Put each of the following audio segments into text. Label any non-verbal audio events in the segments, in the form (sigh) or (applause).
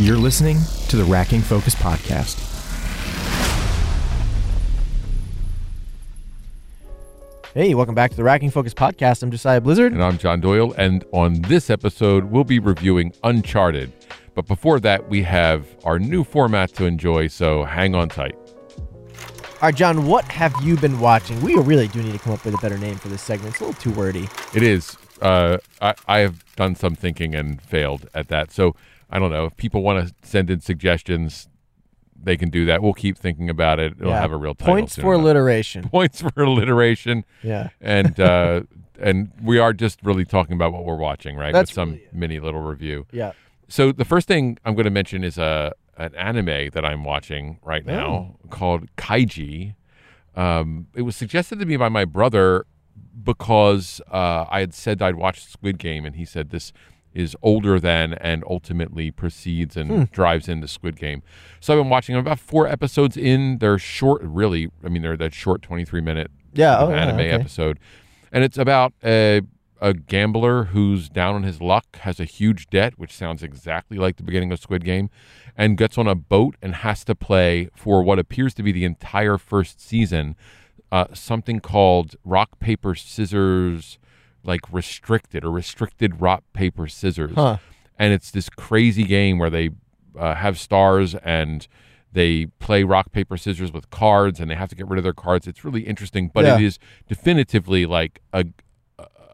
You're listening to the Racking Focus Podcast. Hey, welcome back to the Racking Focus Podcast. I'm Josiah Blizzard. And I'm John Doyle. And on this episode, we'll be reviewing Uncharted. But before that, we have our new format to enjoy, so hang on tight. All right, John, what have you been watching? We really do need to come up with a better name for this segment. It's a little too wordy. It is. Uh, I, I have done some thinking and failed at that. So I don't know. If people want to send in suggestions, they can do that. We'll keep thinking about it. It'll Yeah. have a real title. Points for enough. alliteration. (laughs) Points for alliteration. Yeah. And uh, (laughs) and we are just really talking about what we're watching, right? That's With some really mini little review. Yeah. So the first thing I'm going to mention is a an anime that I'm watching right now Oh. called Kaiji. Um, it was suggested to me by my brother because uh, I had said I'd watched Squid Game, and he said this is older than and ultimately proceeds and Hmm. drives into Squid Game. So I've been watching. About four episodes in. They're short, really. I mean, they're that short 23 minute Yeah. Oh, yeah, anime okay. episode, and it's about a a gambler who's down on his luck, has a huge debt, which sounds exactly like the beginning of Squid Game, and gets on a boat and has to play for what appears to be the entire first season, uh, something called rock paper scissors, like restricted or restricted rock paper scissors, Huh. and it's this crazy game where they uh, have stars and they play rock paper scissors with cards and they have to get rid of their cards it's really interesting but Yeah. it is definitively like a,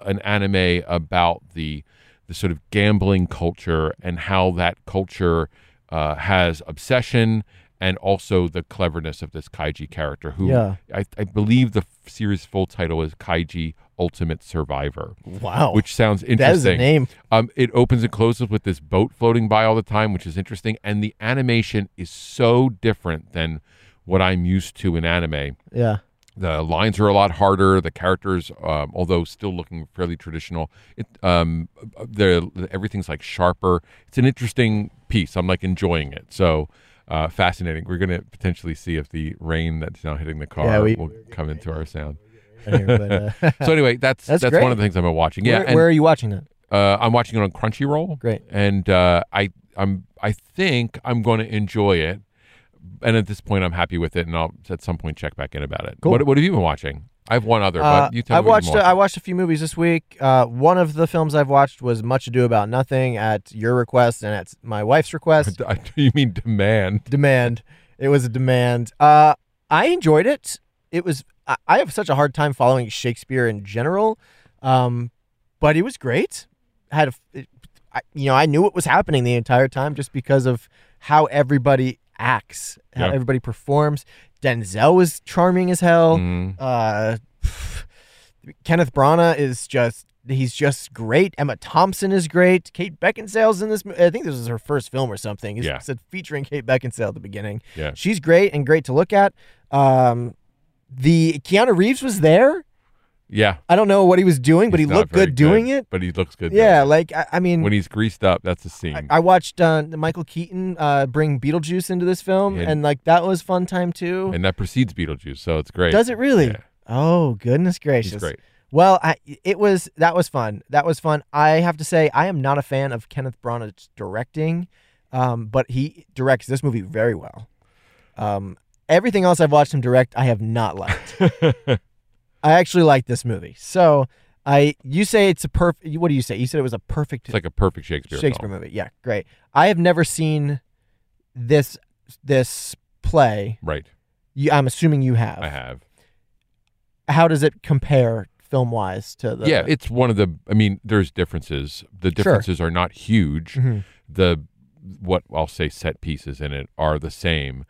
an anime about the the sort of gambling culture and how that culture uh, has obsession and also the cleverness of this kaiji character who Yeah. I, I believe the f- series full title is kaiji ultimate survivor Wow. which sounds interesting that is a name. um, it opens and closes with this boat floating by all the time, which is interesting. And the animation is so different than what I'm used to in anime. Yeah. The lines are a lot harder. The characters, um, although still looking fairly traditional, it um, the everything's like sharper. It's an interesting piece. I'm like enjoying it. So. Uh, fascinating. We're going to potentially see if the rain that's now hitting the car Yeah, we- will come into our sound. Here, but, (laughs) uh, (laughs) So anyway, that's That's that's, one of the things I've been watching. Yeah, where, and- where are you watching that? uh, I'm watching it on Crunchyroll. Great. And uh, I I'm I think I'm going to enjoy it. And at this point, I'm happy with it, and I'll at some point check back in about it. Cool. What What have you been watching? I have one other, Uh, but you tell I me. what watched. uh, I watched a few movies this week. Uh, one of the films I've watched was Much Ado About Nothing at your request and at my wife's request. (laughs) you mean demand? demand. It was a demand. Uh, I enjoyed it. It was. I, I have such a hard time following Shakespeare in general, um, but it was great. Had a, it, I, you know, I knew what was happening the entire time just because of how everybody acts, how everybody performs. Denzel was charming as hell. Mm, Uh, Kenneth Branagh is just. He's just great. Emma Thompson is great. Kate Beckinsale's in this. I think this is her first film or something. It Yeah. said featuring Kate Beckinsale at the beginning. yeah, She's great and great to look at. Um, the Keanu Reeves was there. yeah. I don't know what he was doing, but He's he looked very good doing it. But he looks good. Yeah, like I, I mean, when he's greased up, that's a scene. I, I watched uh, Michael Keaton uh, bring Beetlejuice into this film, And- and like that was fun time too. and that precedes Beetlejuice, so it's great. Does it really? Yeah. Oh goodness gracious! He's great. Well, I, it was that was fun. That was fun. I have to say, I am not a fan of Kenneth Branagh's directing, um, but he directs this movie very well. Um, everything else I've watched him direct, I have not liked. (laughs) I actually like this movie. So I, you say it's a perfect. What do you say? You said it was a perfect It's like a perfect Shakespeare. Shakespeare film. movie. Yeah, great. I have never seen this this play. Right. You, I'm assuming you have. I have. How does it compare film wise to the? yeah, it's one of the. I mean, there's differences. The differences are not huge. Mhm. The what I'll say set pieces in it are the same.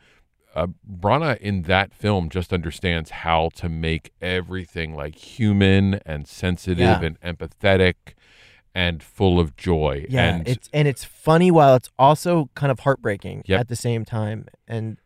Uh, Branagh in that film just understands how to make everything like human and sensitive Yeah. and empathetic and full of joy. Yeah, and it's and it's funny while it's also kind of heartbreaking Yep. at the same time. And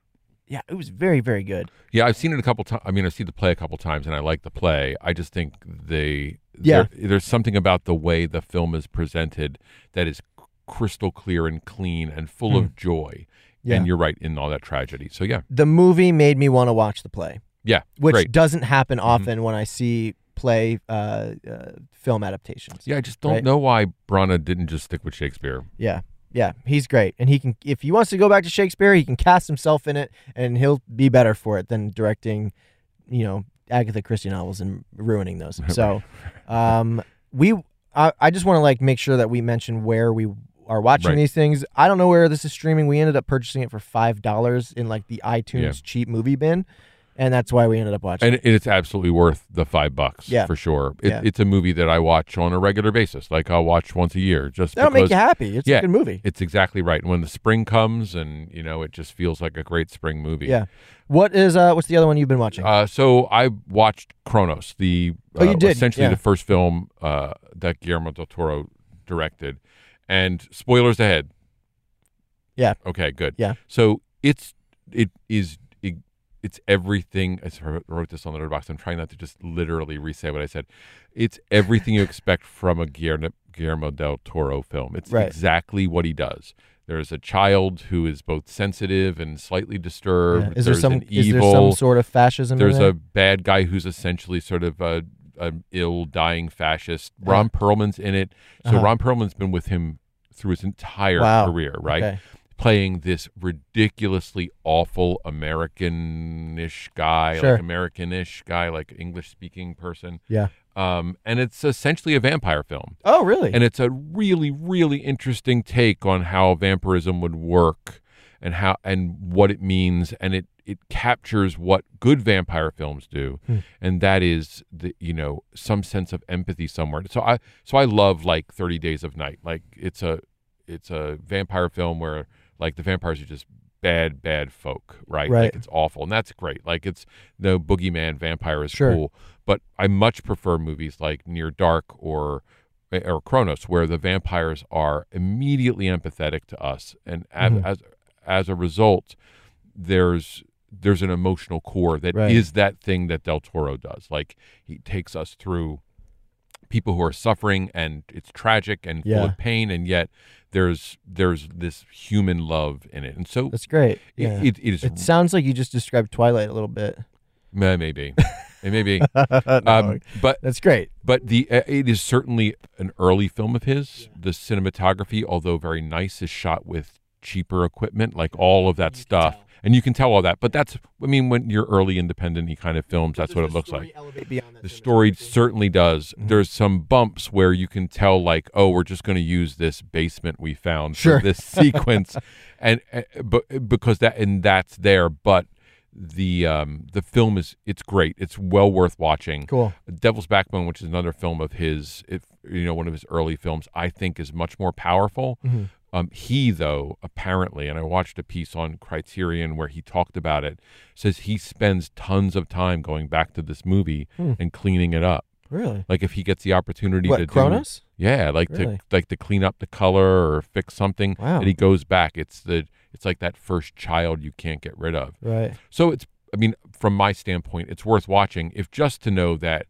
yeah, it was very very good. Yeah, I've seen it a couple times. I mean, I've seen the play a couple times, and I like the play. I just think they, Yeah. there- there's something about the way the film is presented that is crystal clear and clean and full Hmm. of joy. Yeah. And you're right in all that tragedy. So yeah, The movie made me want to watch the play, yeah, which great. Mm-hmm. doesn't happen often when I see play uh, uh, film adaptations. Yeah, I just don't Right. know why Branagh didn't just stick with Shakespeare. Yeah. Yeah, he's great, and he can. If he wants to go back to Shakespeare, he can cast himself in it, and he'll be better for it than directing, you know, Agatha Christie novels and ruining those. (laughs) So, um, we. I, I just want to like make sure that we mention where we are watching Right. these things. I don't know where this is streaming. We ended up purchasing it for five dollars in like the iTunes Yeah. cheap movie bin, and that's why we ended up watching. and it. it's absolutely worth the five bucks. Yeah. for sure. It, Yeah. It's a movie that I watch on a regular basis. Like I'll watch once a year, just That'll because make you happy. It's Yeah. a good movie. it's exactly right. And when the spring comes, and you know, it just feels like a great spring movie. Yeah. What is uh? What's the other one you've been watching? Uh, so I watched Cronos, the Oh, you uh, did, essentially yeah. the first film uh, that Guillermo del Toro directed. And spoilers ahead. Yeah. Okay. Good. Yeah. So it's it is it, it's everything. I wrote this on the box. I'm trying not to just literally re-say what I said. It's everything you expect from a Guillermo, Guillermo del Toro film. It's Right. exactly what he does. There's a child who is both sensitive and slightly Yeah. disturbed. Is there some? an Is evil there some sort of fascism? there's a bad guy who's essentially sort of a, a ill dying fascist. Ron Perlman's in it. So Uh-huh. Ron Perlman's been with him through his entire Wow. career, right? Okay. Playing this ridiculously awful American-ish guy, Sure. like American-ish guy, like English-speaking person. Yeah. Um, and it's essentially a vampire film. Oh, really? And it's a really, really interesting take on how vampirism would work and how and what it means. And it, it captures what good vampire films do. Hmm. And that is the you know, some sense of empathy somewhere. So I so I love like Thirty Days of Night. Like it's a it's a vampire film where like the vampires are just bad, bad folk, right? Right. Like it's awful. And that's great. Like it's the boogeyman vampire is Sure. cool. But I much prefer movies like Near Dark or or Cronos, where the vampires are immediately empathetic to us, and as Mhm. as, as a result, there's there's an emotional core that is Right. that thing that Del Toro does. Like he takes us through people who are suffering, and it's tragic and full of pain, and yet there's there's this human love in it, and so That's great. it, Yeah. it, it is It sounds like you just described Twilight a little bit. meh, maybe (laughs) it may be, (laughs) No, um, but that's great. But the uh, it is certainly an early film of his. The cinematography, although very nice, is shot with cheaper equipment, like all of that stuff, and you can tell all that. But that's, I mean, when you're early independent he kind of films, that's what it looks like. The story certainly does. Mm-hmm. There's some bumps where you can tell, like, oh, we're just going to use this basement we found Sure. for this sequence, (laughs) and uh, but because that and that's there, but. The um the film is it's great. It's well worth watching. Cool. Devil's Backbone, which is another film of his, if you know, one of his early films, I think is much more powerful. Mhm. Um, he, though, apparently, and I watched a piece on Criterion where he talked about it, says he spends tons of time going back to this movie Hmm. and cleaning it up. Really? Like if he gets the opportunity What, to Cronos? do, yeah, like Really? to like to clean up the color or fix something, Wow. and he goes back. It's the it's like that first child you can't get rid of. Right. So it's, I mean, from my standpoint, it's worth watching if just to know that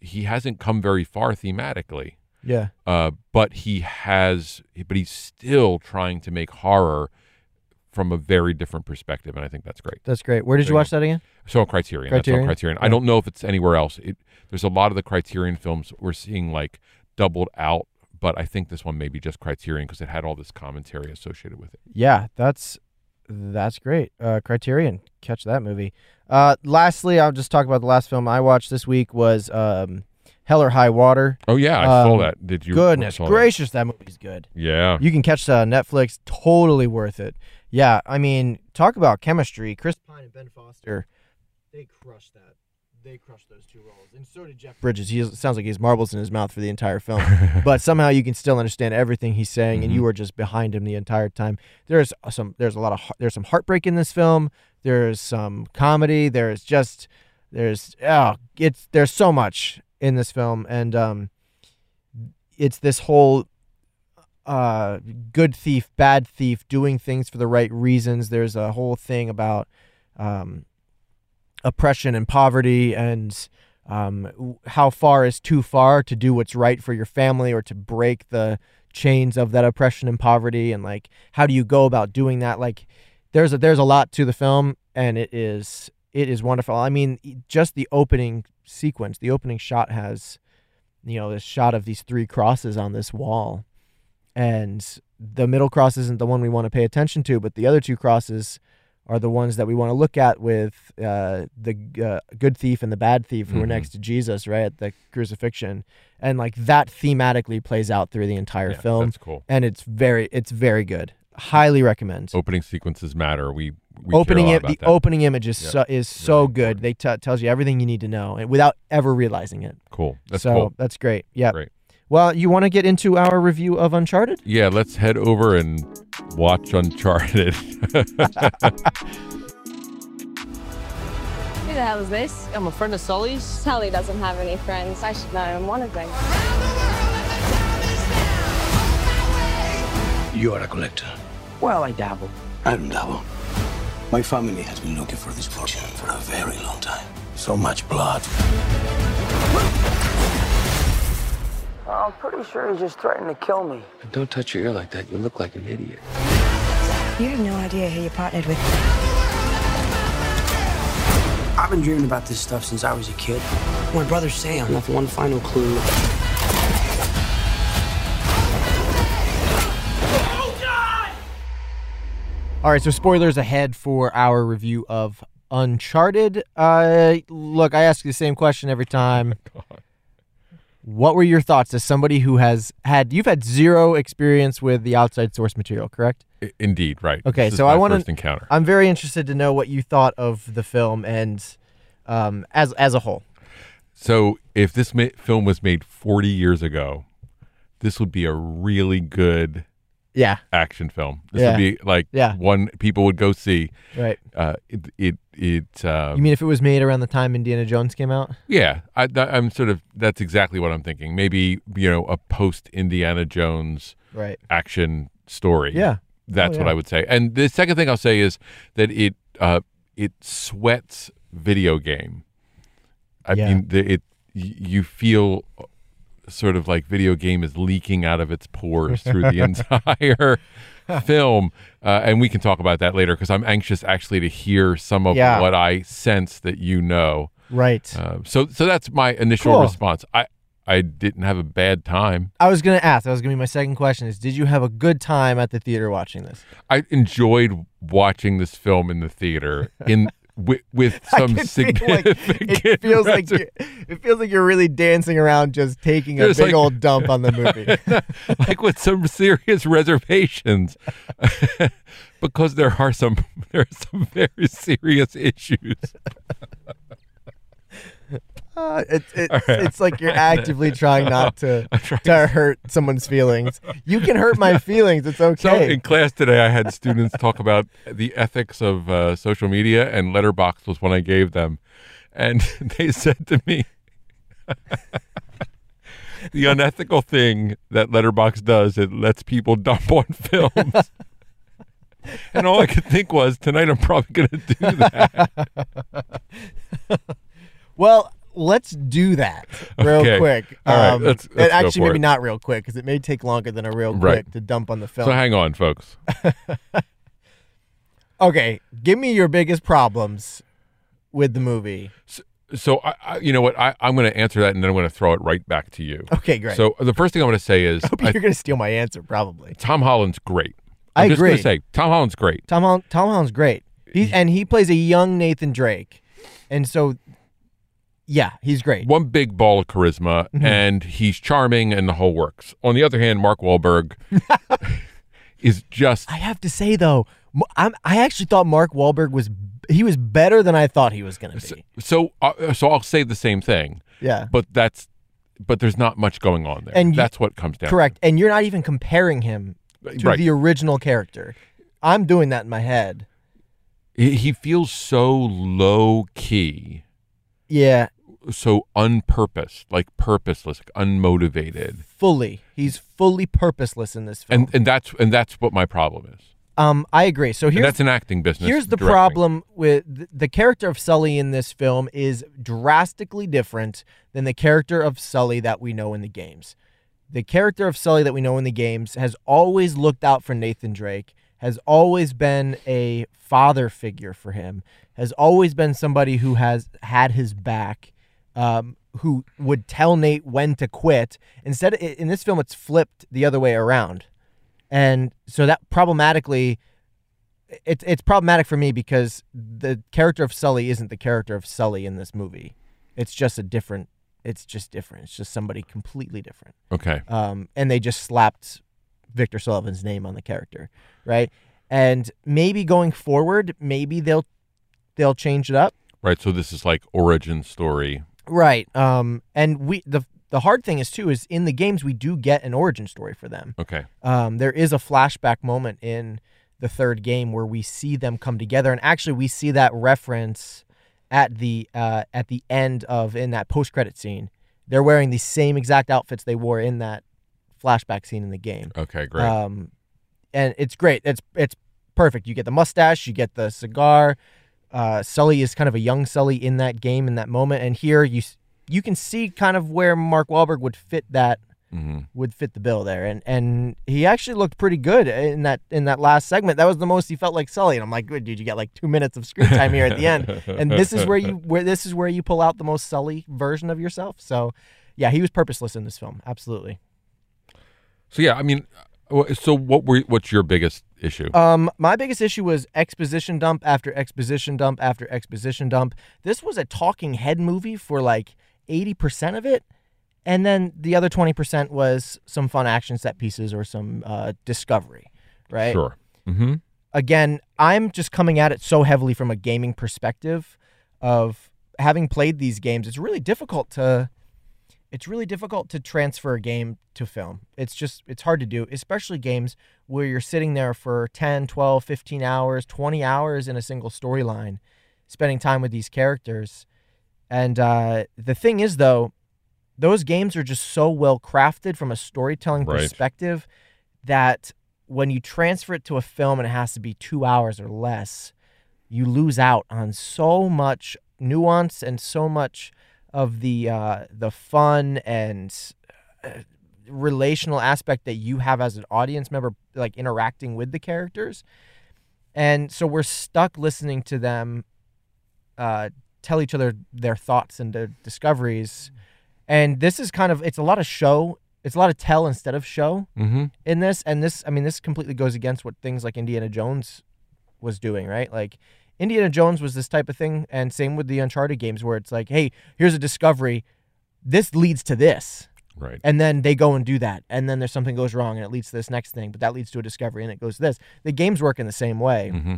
he hasn't come very far thematically, Yeah. uh, but he has, but he's still trying to make horror from a very different perspective, and I think that's great. That's great. Where did you watch that again? So on Criterion, that's Criterion? on Criterion. Yeah. I don't know if it's anywhere else. It, there's a lot of the Criterion films we're seeing like doubled out, but I think this one may be just Criterion because it had all this commentary associated with it. Yeah, that's that's great. Uh, Criterion, catch that movie. Uh, lastly, I'll just talk about the last film I watched this week was um, Hell or High Water. Oh yeah, I saw Um, that. Did you? Goodness saw that. gracious, that movie's good. Yeah. You can catch that on Netflix. Totally worth it. Yeah, I mean, talk about chemistry. Chris Pine and Ben Foster, they crushed that. They crushed those two roles, and so did Jeff Bridges. He sounds like he has marbles in his mouth for the entire film, (laughs) but somehow you can still understand everything he's saying, and Mhm. you are just behind him the entire time. There's some. There's a lot of. There's some heartbreak in this film. There's some comedy. There's just. There's oh, it's there's so much in this film, and um, it's this whole uh good thief bad thief doing things for the right reasons. There's a whole thing about um oppression and poverty and um how far is too far to do what's right for your family or to break the chains of that oppression and poverty and like how do you go about doing that? Like there's a there's a lot to the film and it is it is wonderful i mean just the opening sequence the opening shot has you know this shot of these three crosses on this wall and the middle cross isn't the one we want to pay attention to, but the other two crosses are the ones that we want to look at with uh, the uh, good thief and the bad thief who are Mhm. next to Jesus, right at the crucifixion, and like that thematically plays out through the entire Yeah, film, That's cool. and it's very it's very good. Highly recommend. Opening sequences matter. We, we opening care a lot it, the that. opening image is Yeah, so is so really good. They t- tells you everything you need to know, and without ever realizing it. Cool. That's so cool. that's great. Yeah. Great. Well, you want to get into our review of Uncharted? Yeah, let's head over and watch Uncharted. (laughs) Who the hell is this? I'm a friend of Sully's. Sully doesn't have any friends. I should know I'm One of them. You are a collector. Well, I dabble. I don't dabble. My family has been looking for this fortune for a very long time. So much blood. I'm pretty sure he just threatened to kill me. Don't touch your ear like that. You look like an idiot. You have no idea who you partnered with. I've been dreaming about this stuff since I was a kid. My brother Sam left one final clue. All right, so spoilers ahead for our review of Uncharted. Uh, look, I ask you the same question every time. (laughs) What were your thoughts as somebody who has had you've had zero experience with the outside source material, correct? Indeed, right. Okay, This is so I wanna- encounter. I'm very interested to know what you thought of the film and um, as as a whole. So, if this ma- film was made 40 years ago, this would be a really good Yeah, action film. This Yeah. would be like Yeah. one people would go see. right. Uh, it it, it uh, You mean if it was made around the time Indiana Jones came out? yeah. I, I'm sort of that's exactly what I'm thinking. Maybe you know a post Indiana Jones Right. action story. Yeah. That's Oh, what yeah. I would say. And the second thing I'll say is that it uh, it sweats video game. I Yeah. mean, the, it y- you feel sort of like video game is leaking out of its pores through the (laughs) entire film, uh, and we can talk about that later because I'm anxious actually to hear some of Yeah. what I sense that you know. Right. Uh, so, so that's my initial Cool. response. I I didn't have a bad time. I was gonna ask. That was gonna be my second question: Is did you have a good time at the theater watching this? I enjoyed watching this film in the theater in with, (laughs) with some can feel like it feels like reser- you, it feels like you're really dancing around, just taking a big like- old dump on the movie. (laughs) like with some serious reservations, (laughs) because there are some there are some very serious issues. Uh, it, it, right. It's like you're actively (laughs) trying not to trying to hurt someone's feelings. You can hurt my (laughs) feelings. It's So okay. in class today, I had students talk about the ethics of uh, social media, and Letterboxd was one I gave them, and (laughs) they said to me. The unethical thing that Letterboxd does, it lets people dump on films. and all I could think was, tonight I'm probably going to do that. well, let's do that real Okay. quick. All right, Um, let's- let's go actually, maybe it. not real quick because it may take longer than a real Right. quick to dump on the film. So hang on, folks. (laughs) okay, give me your biggest problems with the movie. So I, I you know what? I, I'm going to answer that, and then I'm going to throw it right back to you. Okay, great. So the first thing I'm going to say (laughs) is Hope I- you're going to steal my answer, probably. Tom Holland's great. I I'm just going agree. to say Tom Holland's great. Tom Holland, Tom Holland's great. He, and he plays a young Nathan Drake, and so yeah, he's great. One big ball of charisma, Mm-hmm. and he's charming, and the whole works. On the other hand, Mark Wahlberg (laughs) is just I have to say though, I'm, I actually thought Mark Wahlberg was he was better than I thought he was going to be. so. Uh, so I'll say the same thing, Yeah, but that's but there's not much going on there. And you- that's what comes down. correct. And you're not even comparing him to Right. the original character. I'm doing that in my head. He, he feels so low key. Yeah, so unpurposed, like purposeless, like unmotivated, fully. He's fully purposeless in this film. and and that's and that's what my problem is. um, I agree. So And that's an acting business. Here's the directing. problem with th- the character of Sully in this film is drastically different than the character of Sully that we know in the games. The character of Sully that we know in the games has always looked out for Nathan Drake, has always been a father figure for him, has always been somebody who has had his back, um, who would tell Nate when to quit. Instead, in this film, it's flipped the other way around. and so that problematically, it's it's problematic for me because the character of Sully isn't the character of Sully in this movie. It's just a different. It's just different. It's just somebody completely different. Okay. Um, and they just slapped Victor Sullivan's name on the character, right? And maybe going forward, maybe they'll they'll change it up. Right. So this is like origin story. Right. Um, and we the the hard thing is too is in the games we do get an origin story for them. Okay. Um, there is a flashback moment in the third game where we see them come together, and actually we see that reference at the uh, at the end of in that post credit scene. They're wearing the same exact outfits they wore in that flashback scene in the game. Okay. Great. Um, and it's great. It's it's perfect. You get the mustache, you get the cigar. Uh, Sully is kind of a young Sully in that game in that moment, and here you you can see kind of where Mark Wahlberg would fit that hmm would fit the bill there, and and he actually looked pretty good in that in that last segment. That was the most he felt like Sully, and I'm like, good dude, you got like two minutes of screen time here at the end, (laughs) and this is where you where this is where you pull out the most Sully version of yourself. So, yeah, he was purposeless in this film, absolutely. So yeah, I mean, uh, so what were what's your biggest issue? Um, my biggest issue was exposition dump after exposition dump after exposition dump. This was a talking head movie for like eighty percent of it, and then the other twenty percent was some fun action set pieces or some uh, discovery, right? Sure. Mm-hmm. Again, I'm just coming at it so heavily from a gaming perspective of having played these games. It's really difficult to it's really difficult to transfer a game to film. It's just it's hard to do, especially games where you're sitting there for 10, 12, 15 hours, 20 hours in a single storyline, spending time with these characters. And uh, the thing is though, those games are just so well crafted from a storytelling Right. perspective that when you transfer it to a film and it has to be 2 hours or less, you lose out on so much nuance and so much of the uh, the fun and uh, relational aspect that you have as an audience member, like interacting with the characters. And so we're stuck listening to them uh, tell each other their thoughts and their discoveries. And this is kind of it's a lot of show. It's a lot of tell instead of show Mm-hmm. in this and this i mean this completely goes against what things like indiana jones was doing right like indiana jones was this type of thing and same with the uncharted games where it's like hey here's a discovery this leads to this Right. and then they go and do that and then there's something goes wrong and it leads to this next thing but that leads to a discovery and it goes to this the games work in the same way Mm-hmm.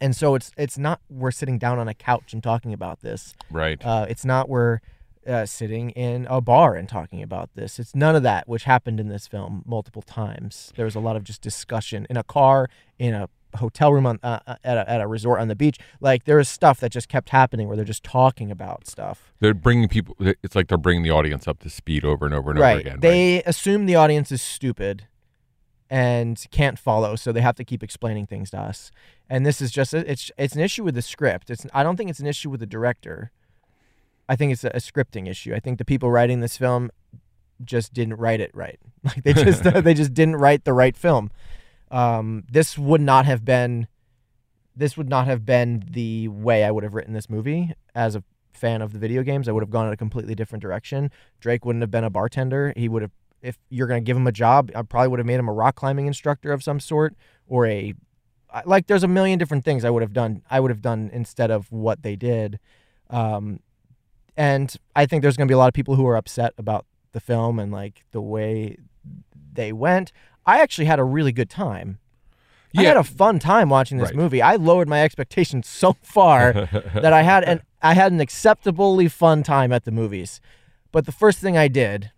and so it's it's not we're sitting down on a couch and talking about this Right. uh, it's not we're uh, sitting in a bar and talking about this. It's none of that, which happened in this film multiple times. There was a lot of just discussion in a car, in a hotel room on uh, uh, at, a, at a resort on the beach. Like there was stuff that just kept happening where they're just talking about stuff. they're bringing people. It's like they're bringing the audience up to speed over and over and right. over again. they assume the audience is stupid and can't follow, so they have to keep explaining things to us. And this is just it's it's an issue with the script. It's I don't think it's an issue with the director. I think it's a, a scripting issue. I think the people writing this film just didn't write it right. (laughs) Like they just (laughs) they just didn't write the right film. Um, this would not have been this would not have been the way I would have written this movie as a fan of the video games. I would have gone in a completely different direction. Drake wouldn't have been a bartender. He would have if you're going to give him a job, I probably would have made him a rock climbing instructor of some sort or a like there's a million different things I would have done. I would have done instead of what they did. Um, and I think there's going to be a lot of people who are upset about the film and like the way they went. I actually had a really good time. I had a fun time watching this Right. movie. I lowered my expectations so far (laughs) that I had an I had an acceptably fun time at the movies. But the first thing I did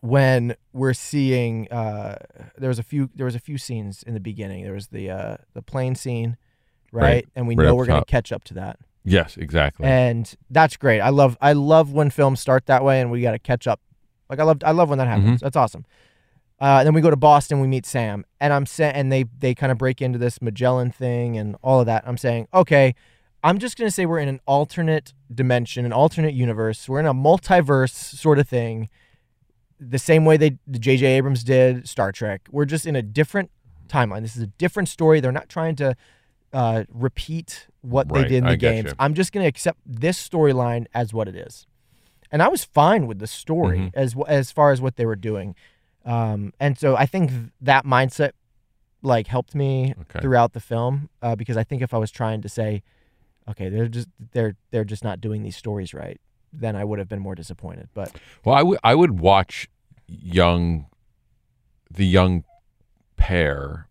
when we're seeing uh, there was a few there was a few scenes in the beginning. There was the uh, the plane scene, right? Right. And we Right know we're gonna catch up to that. yes, exactly. And that's great. I love I love when films start that way and we got to catch up. Like I love I love when that happens. That's awesome. Uh, then we go to Boston. We meet Sam, and I'm saying, and they they kind of break into this Magellan thing and all of that. I'm saying, okay, I'm just gonna say we're in an alternate dimension, an alternate universe. We're in a multiverse sort of thing, the same way they the J.J. Abrams did Star Trek. We're just in a different timeline. This is a different story. They're not trying to uh, repeat what they did in the I games. I'm just gonna accept this storyline as what it is, and I was fine with the story Mhm. as as far as what they were doing. Um, and so I think that mindset like helped me Okay. throughout the film uh, because I think if I was trying to say, okay, they're just they're they're just not doing these stories right, then I would have been more disappointed. But Well, I would I would watch young, the young pair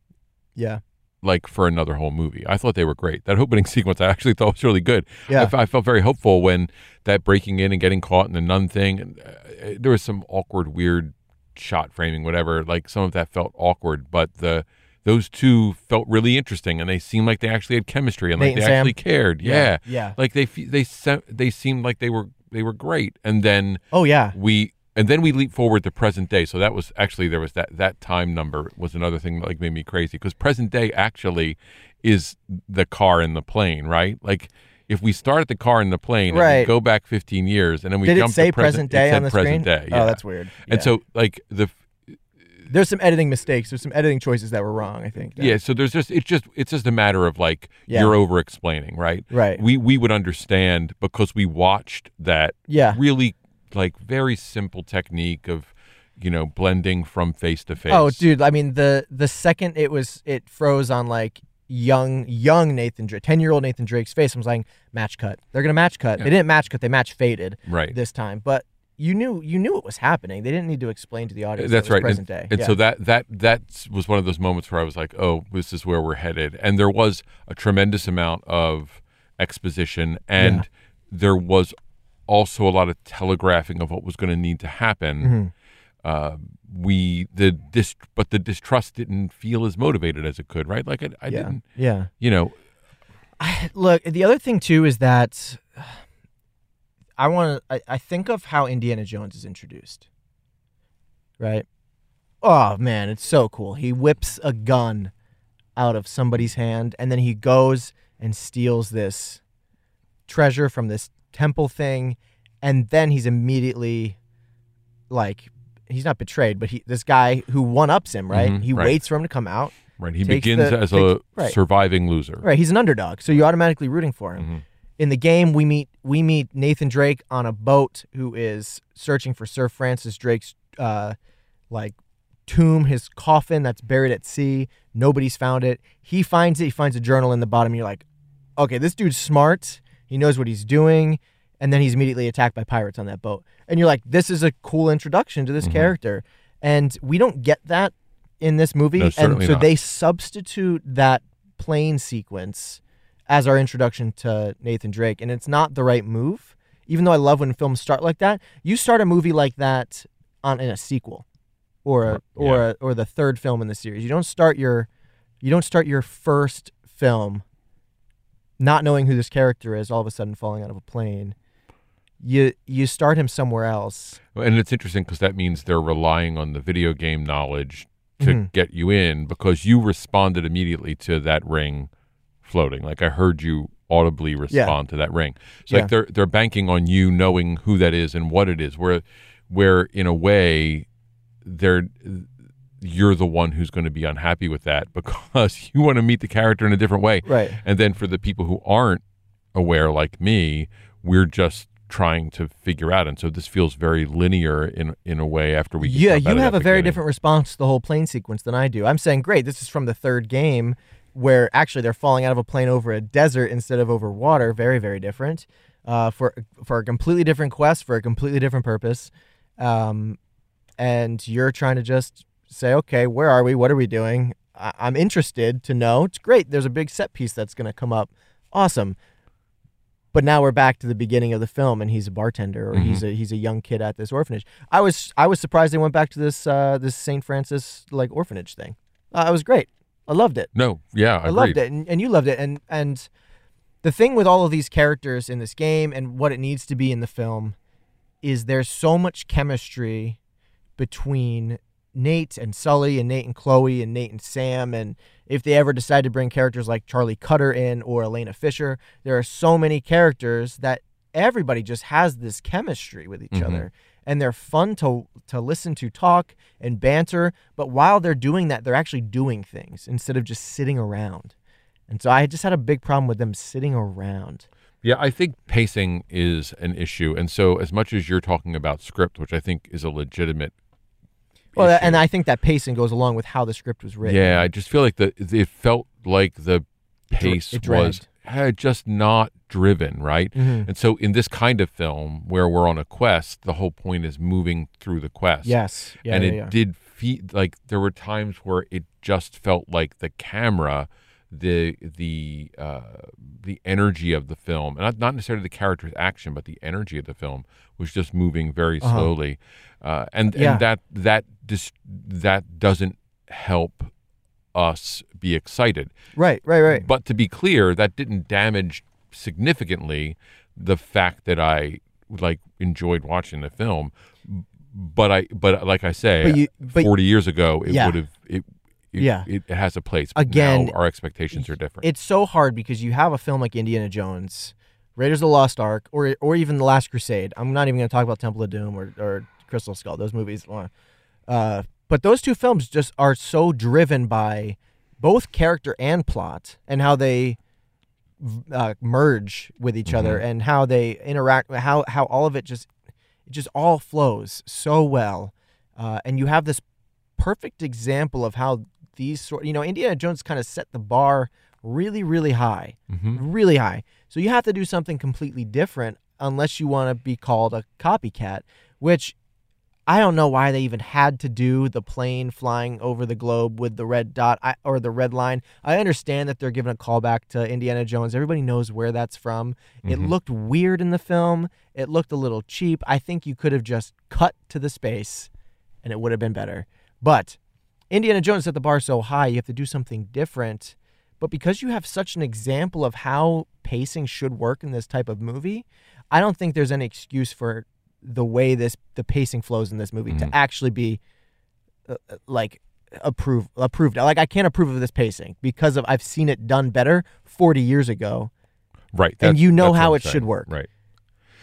yeah, like for another whole movie. I thought they were great. That opening (laughs) sequence I actually thought was really good. Yeah. I, f- I felt very hopeful when that breaking in and getting caught in the nun thing. And uh, there was some awkward, weird shot framing, whatever. Like some of that felt awkward, but the those two felt really interesting, and they seemed like they actually had chemistry and Nate like they and Sam? actually cared. Yeah, yeah. like they they they seemed like they were they were great, and then Oh yeah, we and then we leap forward to present day so that was actually there was that that time number was another thing that like made me crazy because present day actually is the car and the plane right like if we start at the car and the plane and we Right. go back 15 years and then we did it jump say to present, present, day it on the present screen? day yeah. Oh, that's weird. and so like the there's some editing mistakes. There's some editing choices that were wrong. I think. yeah so there's just it's just it's just a matter of like Yeah. you're over explaining right Right. we we would understand because we watched that Yeah. really like very simple technique of you know blending from face to face Oh, dude! I mean, the the second it was, it froze on like young, young Nathan Drake, ten year old Nathan Drake's face. I was like, match cut. They're gonna match cut. Yeah. They didn't match cut. They match faded right this time, but you knew you knew it was happening. They didn't need to explain to the audience. That's that right. Present and, day. and Yeah. so that that that was one of those moments where I was like, "Oh, this is where we're headed." And there was a tremendous amount of exposition, and Yeah. there was also a lot of telegraphing of what was going to need to happen. Mm-hmm. Uh, we the dis, but the distrust didn't feel as motivated as it could, right? Like I, I yeah, didn't, yeah. you know, I, Look, the other thing too is that I want to. I, I think of how Indiana Jones is introduced. Right. Oh man, it's so cool. He whips a gun out of somebody's hand, and then he goes and steals this treasure from this temple thing, and then he's immediately like. He's not betrayed, but he this guy who one ups him, right? Mhm, he right. waits for him to come out. right? He Takes begins the- as takes- a right. surviving loser. Right, he's an underdog, so you're automatically rooting for him. Mhm. In the game, we meet we meet Nathan Drake on a boat who is searching for Sir Francis Drake's uh, like tomb, his coffin that's buried at sea. Nobody's found it. He finds it. He finds a journal in the bottom. You're like, okay, this dude's smart. He knows what he's doing. And then he's immediately attacked by pirates on that boat. And you're like, this is a cool introduction to this Mm-hmm. character. And we don't get that in this movie. No, and so not. they substitute that plane sequence as our introduction to Nathan Drake. And it's not the right move. Even though I love when films start like that, you start a movie like that on in a sequel or a, or Yeah. a, or the third film in the series. You don't start your you don't start your first film not knowing who this character is, all of a sudden falling out of a plane. You you start him somewhere else. And it's interesting because that means they're relying on the video game knowledge to Mhm. get you in because you responded immediately to that ring floating. Like I heard you audibly respond to that ring. So Yeah. like they're they're banking on you knowing who that is and what it is. Where where in a way they're you're the one who's going to be unhappy with that (laughs) because you want to meet the character in a different way. Right. And then for the people who aren't aware like me, we're just trying to figure out and so this feels very linear in in a way after we yeah, you have a very beginning. different response to the whole plane sequence than I do. I'm saying, great, this is from the third game where actually they're falling out of a plane over a desert instead of over water. Very, very different. Uh, for for a completely different quest, for a completely different purpose. Um, and you're trying to just say, okay, where are we? What are we doing? I- I'm interested to know. It's great. There's a big set piece that's going to come up. Awesome. But now we're back to the beginning of the film, and he's a bartender, or he's a he's a young kid at this orphanage. I was I was surprised they went back to this uh, this Saint Francis like orphanage thing. Uh, it was great. I loved it. No, yeah, I I, loved it, and, and you loved it. And and the thing with all of these characters in this game and what it needs to be in the film is there's so much chemistry between Nate and Sully and Nate and Chloe and Nate and Sam and if they ever decide to bring characters like Charlie Cutter in or Elena Fisher, there are so many characters that everybody just has this chemistry with each Mhm. other and they're fun to to listen to talk and banter, but while they're doing that, they're actually doing things instead of just sitting around. And so I just had a big problem with them sitting around. Yeah, I think pacing is an issue, and so as much as you're talking about script, which I think is a legitimate Well, issue. and I think that pacing goes along with how the script was written. Yeah, I just feel like the it felt like the pace it was had just not driven, right? Mhm. And so in this kind of film where we're on a quest, the whole point is moving through the quest. Yes. Yeah, and yeah, it yeah. did feel like there were times where it just felt like the camera the the uh, the energy of the film, and not, not necessarily the character's action, but the energy of the film was just moving very Uh-huh. slowly, uh, and Yeah. and that that dis- that doesn't help us be excited. Right, right, right. But to be clear, that didn't damage significantly the fact that I like enjoyed watching the film. But I, but like I say, But you- but- forty years ago, it Yeah. would have it. It Yeah. it, has a place. Again, now our expectations are different. It's so hard because you have a film like Indiana Jones, Raiders of the Lost Ark, or or even The Last Crusade. I'm not even going to talk about Temple of Doom or, or Crystal Skull. Those movies, uh, but those two films just are so driven by both character and plot and how they uh, merge with each other Mm-hmm. and how they interact. How how all of it just it just all flows so well, uh, and you have this perfect example of how these sort you know Indiana Jones kind of set the bar really really high Mm-hmm. really high so you have to do something completely different unless you want to be called a copycat which I don't know why they even had to do the plane flying over the globe with the red dot I, or the red line. I understand that they're giving a callback to Indiana Jones. Everybody knows where that's from. It looked weird in the film. It looked a little cheap. I think you could have just cut to the space and it would have been better. But Indiana Jones set the bar so high, you have to do something different. But because you have such an example of how pacing should work in this type of movie, I don't think there's any excuse for the way this the pacing flows in this movie to actually be uh, uh, like approved approved. Like I can't approve of this pacing because of I've seen it done better 40 years ago. right, and you know how it I'm should work. Right,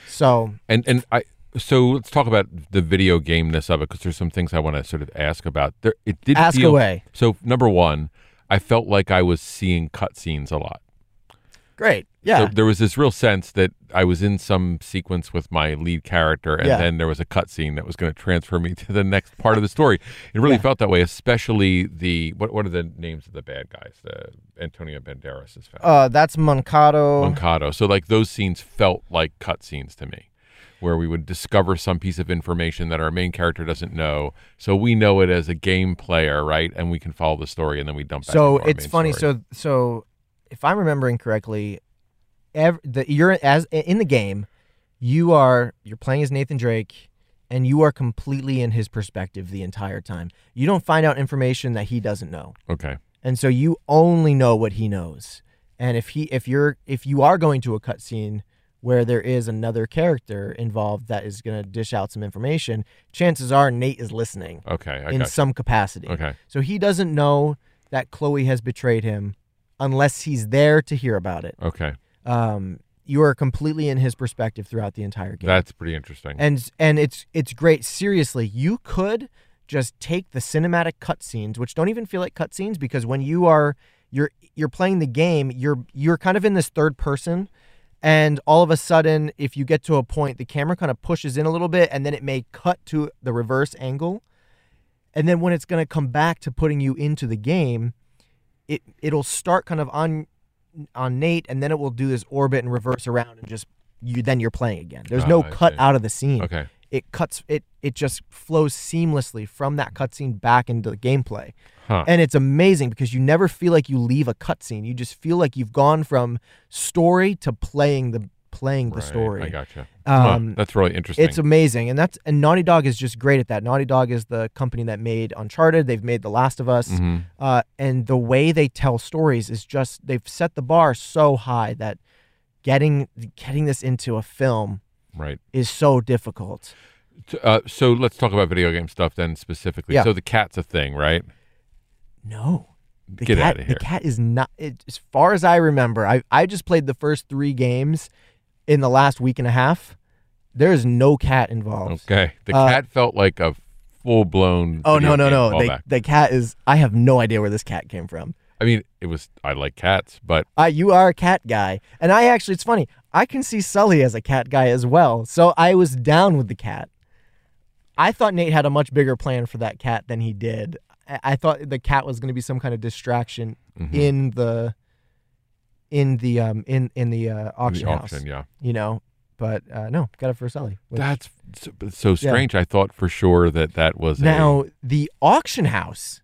So and and I. So let's talk about the video gameness of it because there's some things I want to sort of ask about. There, it did Ask feel, away. So number one, I felt like I was seeing cutscenes a lot. great. Yeah. So there was this real sense that I was in some sequence with my lead character, and Yeah. then there was a cutscene that was going to transfer me (laughs) to the next part of the story. It really Yeah. felt that way, especially the what? What are the names of the bad guys? The Antonio Banderas is found. uh that's Moncada. Moncada. So like those scenes felt like cutscenes to me, where we would discover some piece of information that our main character doesn't know. So we know it as a game player, right? And we can follow the story, and then we dump. so it's funny story. so so if i'm remembering correctly ev- the you're as in the game you are you're playing as nathan drake and you are completely in his perspective the entire time you don't find out information that he doesn't know okay, and so you only know what he knows and if he if you're if you are going to a cutscene where there is another character involved that is going to dish out some information chances are nate is listening okay, I in some capacity Okay, so he doesn't know that Chloe has betrayed him unless he's there to hear about it. okay. Um, you are completely in his perspective throughout the entire game. That's pretty interesting. and and it's it's great. Seriously, you could just take the cinematic cutscenes, which don't even feel like cutscenes, because when you are you're you're playing the game, you're you're kind of in this third person, and all of a sudden, if you get to a point, the camera kind of pushes in a little bit, and then it may cut to the reverse angle, and then when it's going to come back to putting you into the game, it it'll start kind of on on Nate, and then it will do this orbit and reverse around, and just you then you're playing again. There's no Ah, I cut see. out of the scene okay, it cuts it it just flows seamlessly from that cutscene back into the gameplay. Huh. And it's amazing because you never feel like you leave a cutscene. You just feel like you've gone from story to playing the playing the Right, story. I gotcha. Um, Huh, that's really interesting. It's amazing, and that's and Naughty Dog is just great at that. Naughty Dog is the company that made Uncharted. They've made The Last of Us, Mhm. uh, and the way they tell stories is just they've set the bar so high that getting getting this into a film right. is so difficult. Uh, so let's talk about video game stuff then specifically. Yeah. So the cat's a thing, right? No. The Get cat, outta here. The cat is not. It, as far as I remember, I I just played the first three games in the last week and a half. There is no cat involved. Okay. The Uh, cat felt like a full blown. Oh no no no! The, the cat is. I have no idea where this cat came from. I mean, it was. I like cats, but Uh, you are a cat guy, and I actually. It's funny. I can see Sully as a cat guy as well. So I was down with the cat. I thought Nate had a much bigger plan for that cat than he did. I, thought the cat was going to be some kind of distraction Mhm. in the in the um in in the uh, auction, the house. auction, yeah. You know, but uh, no, got it for Sully. which- That's so, so strange. I thought for sure that that was a- now the auction house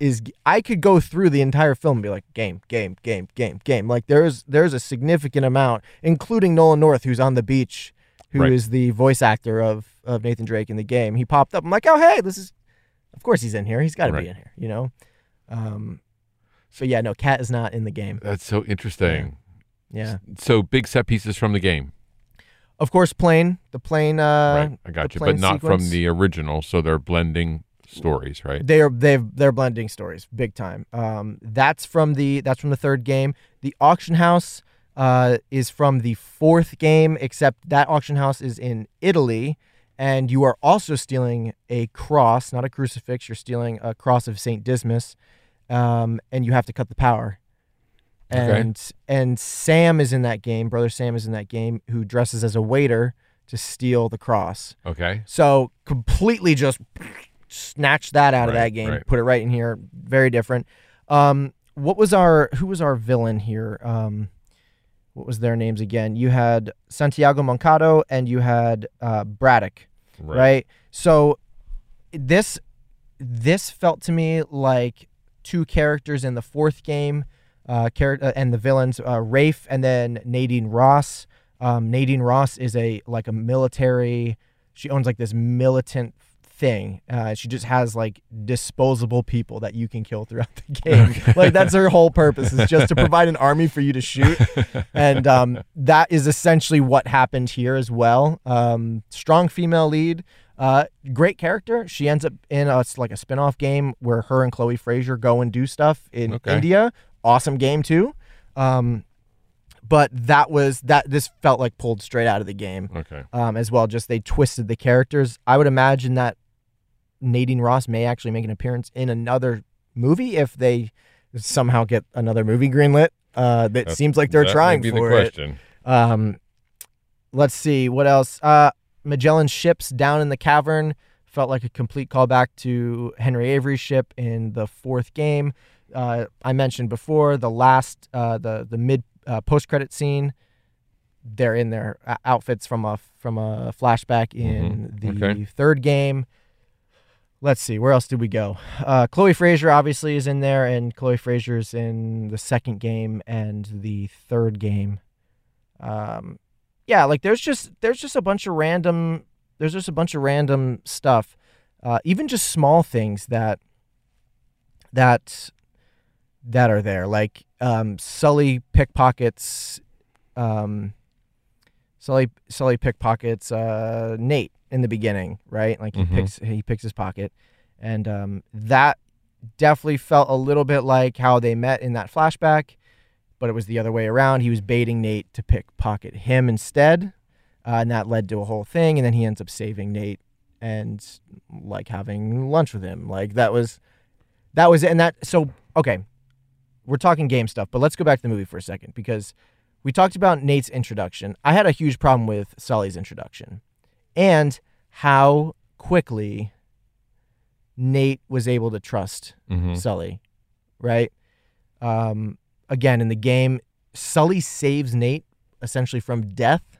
is. I could go through the entire film and be like, game, game, game, game, game. Like there's there's a significant amount, including Nolan North, who's on the beach, who is Right. the voice actor of of Nathan Drake in the game. He popped up. I'm like, oh hey, this is. Of course he's in here. He's got to Right. be in here. You know. Um. So yeah, no, Cat is not in the game. That's so interesting. Yeah. So big set pieces from the game. Of course, plane. The plane. Uh, right. I got you. But not from the original. So they're blending stories, right? They are they've they're blending stories big time. Um, that's from the that's from the third game. The auction house uh, is from the fourth game, except that auction house is in Italy, and you are also stealing a cross, not a crucifix. You're stealing a cross of Saint Dismas, um, and you have to cut the power. Okay. And and Sam is in that game. Brother Sam is in that game, who dresses as a waiter to steal the cross. Okay. So completely just snatch that out of that game, right. put it right in here. Very different. Um, what was our who was our villain here? Um, what was their names again? You had Santiago Moncada and you had uh, Braddock, Right. right. So this this felt to me like two characters in the fourth game, uh, char- uh, and the villains, uh, Rafe and then Nadine Ross. Um, Nadine Ross is a like a military. She owns like this militant thing. Uh, she just has like disposable people that you can kill throughout the (laughs) game. like that's her whole purpose is just to provide an army for you to shoot, (laughs) and um, that is essentially what happened here as well. Um, strong female lead. Uh, great character. She ends up in a, like a spin-off game where her and Chloe Frazer go and do stuff in Okay. India. Awesome game too. Um, but that was that. This felt like pulled straight out of the game Okay. um, as well. Just they twisted the characters. I would imagine that Nadine Ross may actually make an appearance in another movie if they somehow get another movie greenlit. Uh, that seems like they're trying for the it. Um, let's see what else. Uh, Magellan's ships down in the cavern felt like a complete callback to Henry Avery's ship in the fourth game. Uh, I mentioned before the last, uh, the the mid uh, post credit scene. They're in their uh, outfits from a from a flashback in Mhm. the Okay. third game. Let's see, where else did we go? Uh, Chloe Frazer obviously is in there, and Chloe Frazer's in the second game and the third game. Um, yeah, like there's just there's just a bunch of random there's just a bunch of random stuff, uh, even just small things that that that are there, like um, Sully pickpockets, um, Sully Sully pickpockets uh, Nate in the beginning, right? Like he Mhm. picks he picks his pocket, and um, that definitely felt a little bit like how they met in that flashback, but it was the other way around. He was baiting Nate to pickpocket him instead, uh, and that led to a whole thing. And then he ends up saving Nate and like having lunch with him. Like that was that was it. And that so okay, we're talking game stuff, but let's go back to the movie for a second because we talked about Nate's introduction. I had a huge problem with Sully's introduction and how quickly Nate was able to trust Mhm. Sully, right? Um, again, in the game, Sully saves Nate essentially from death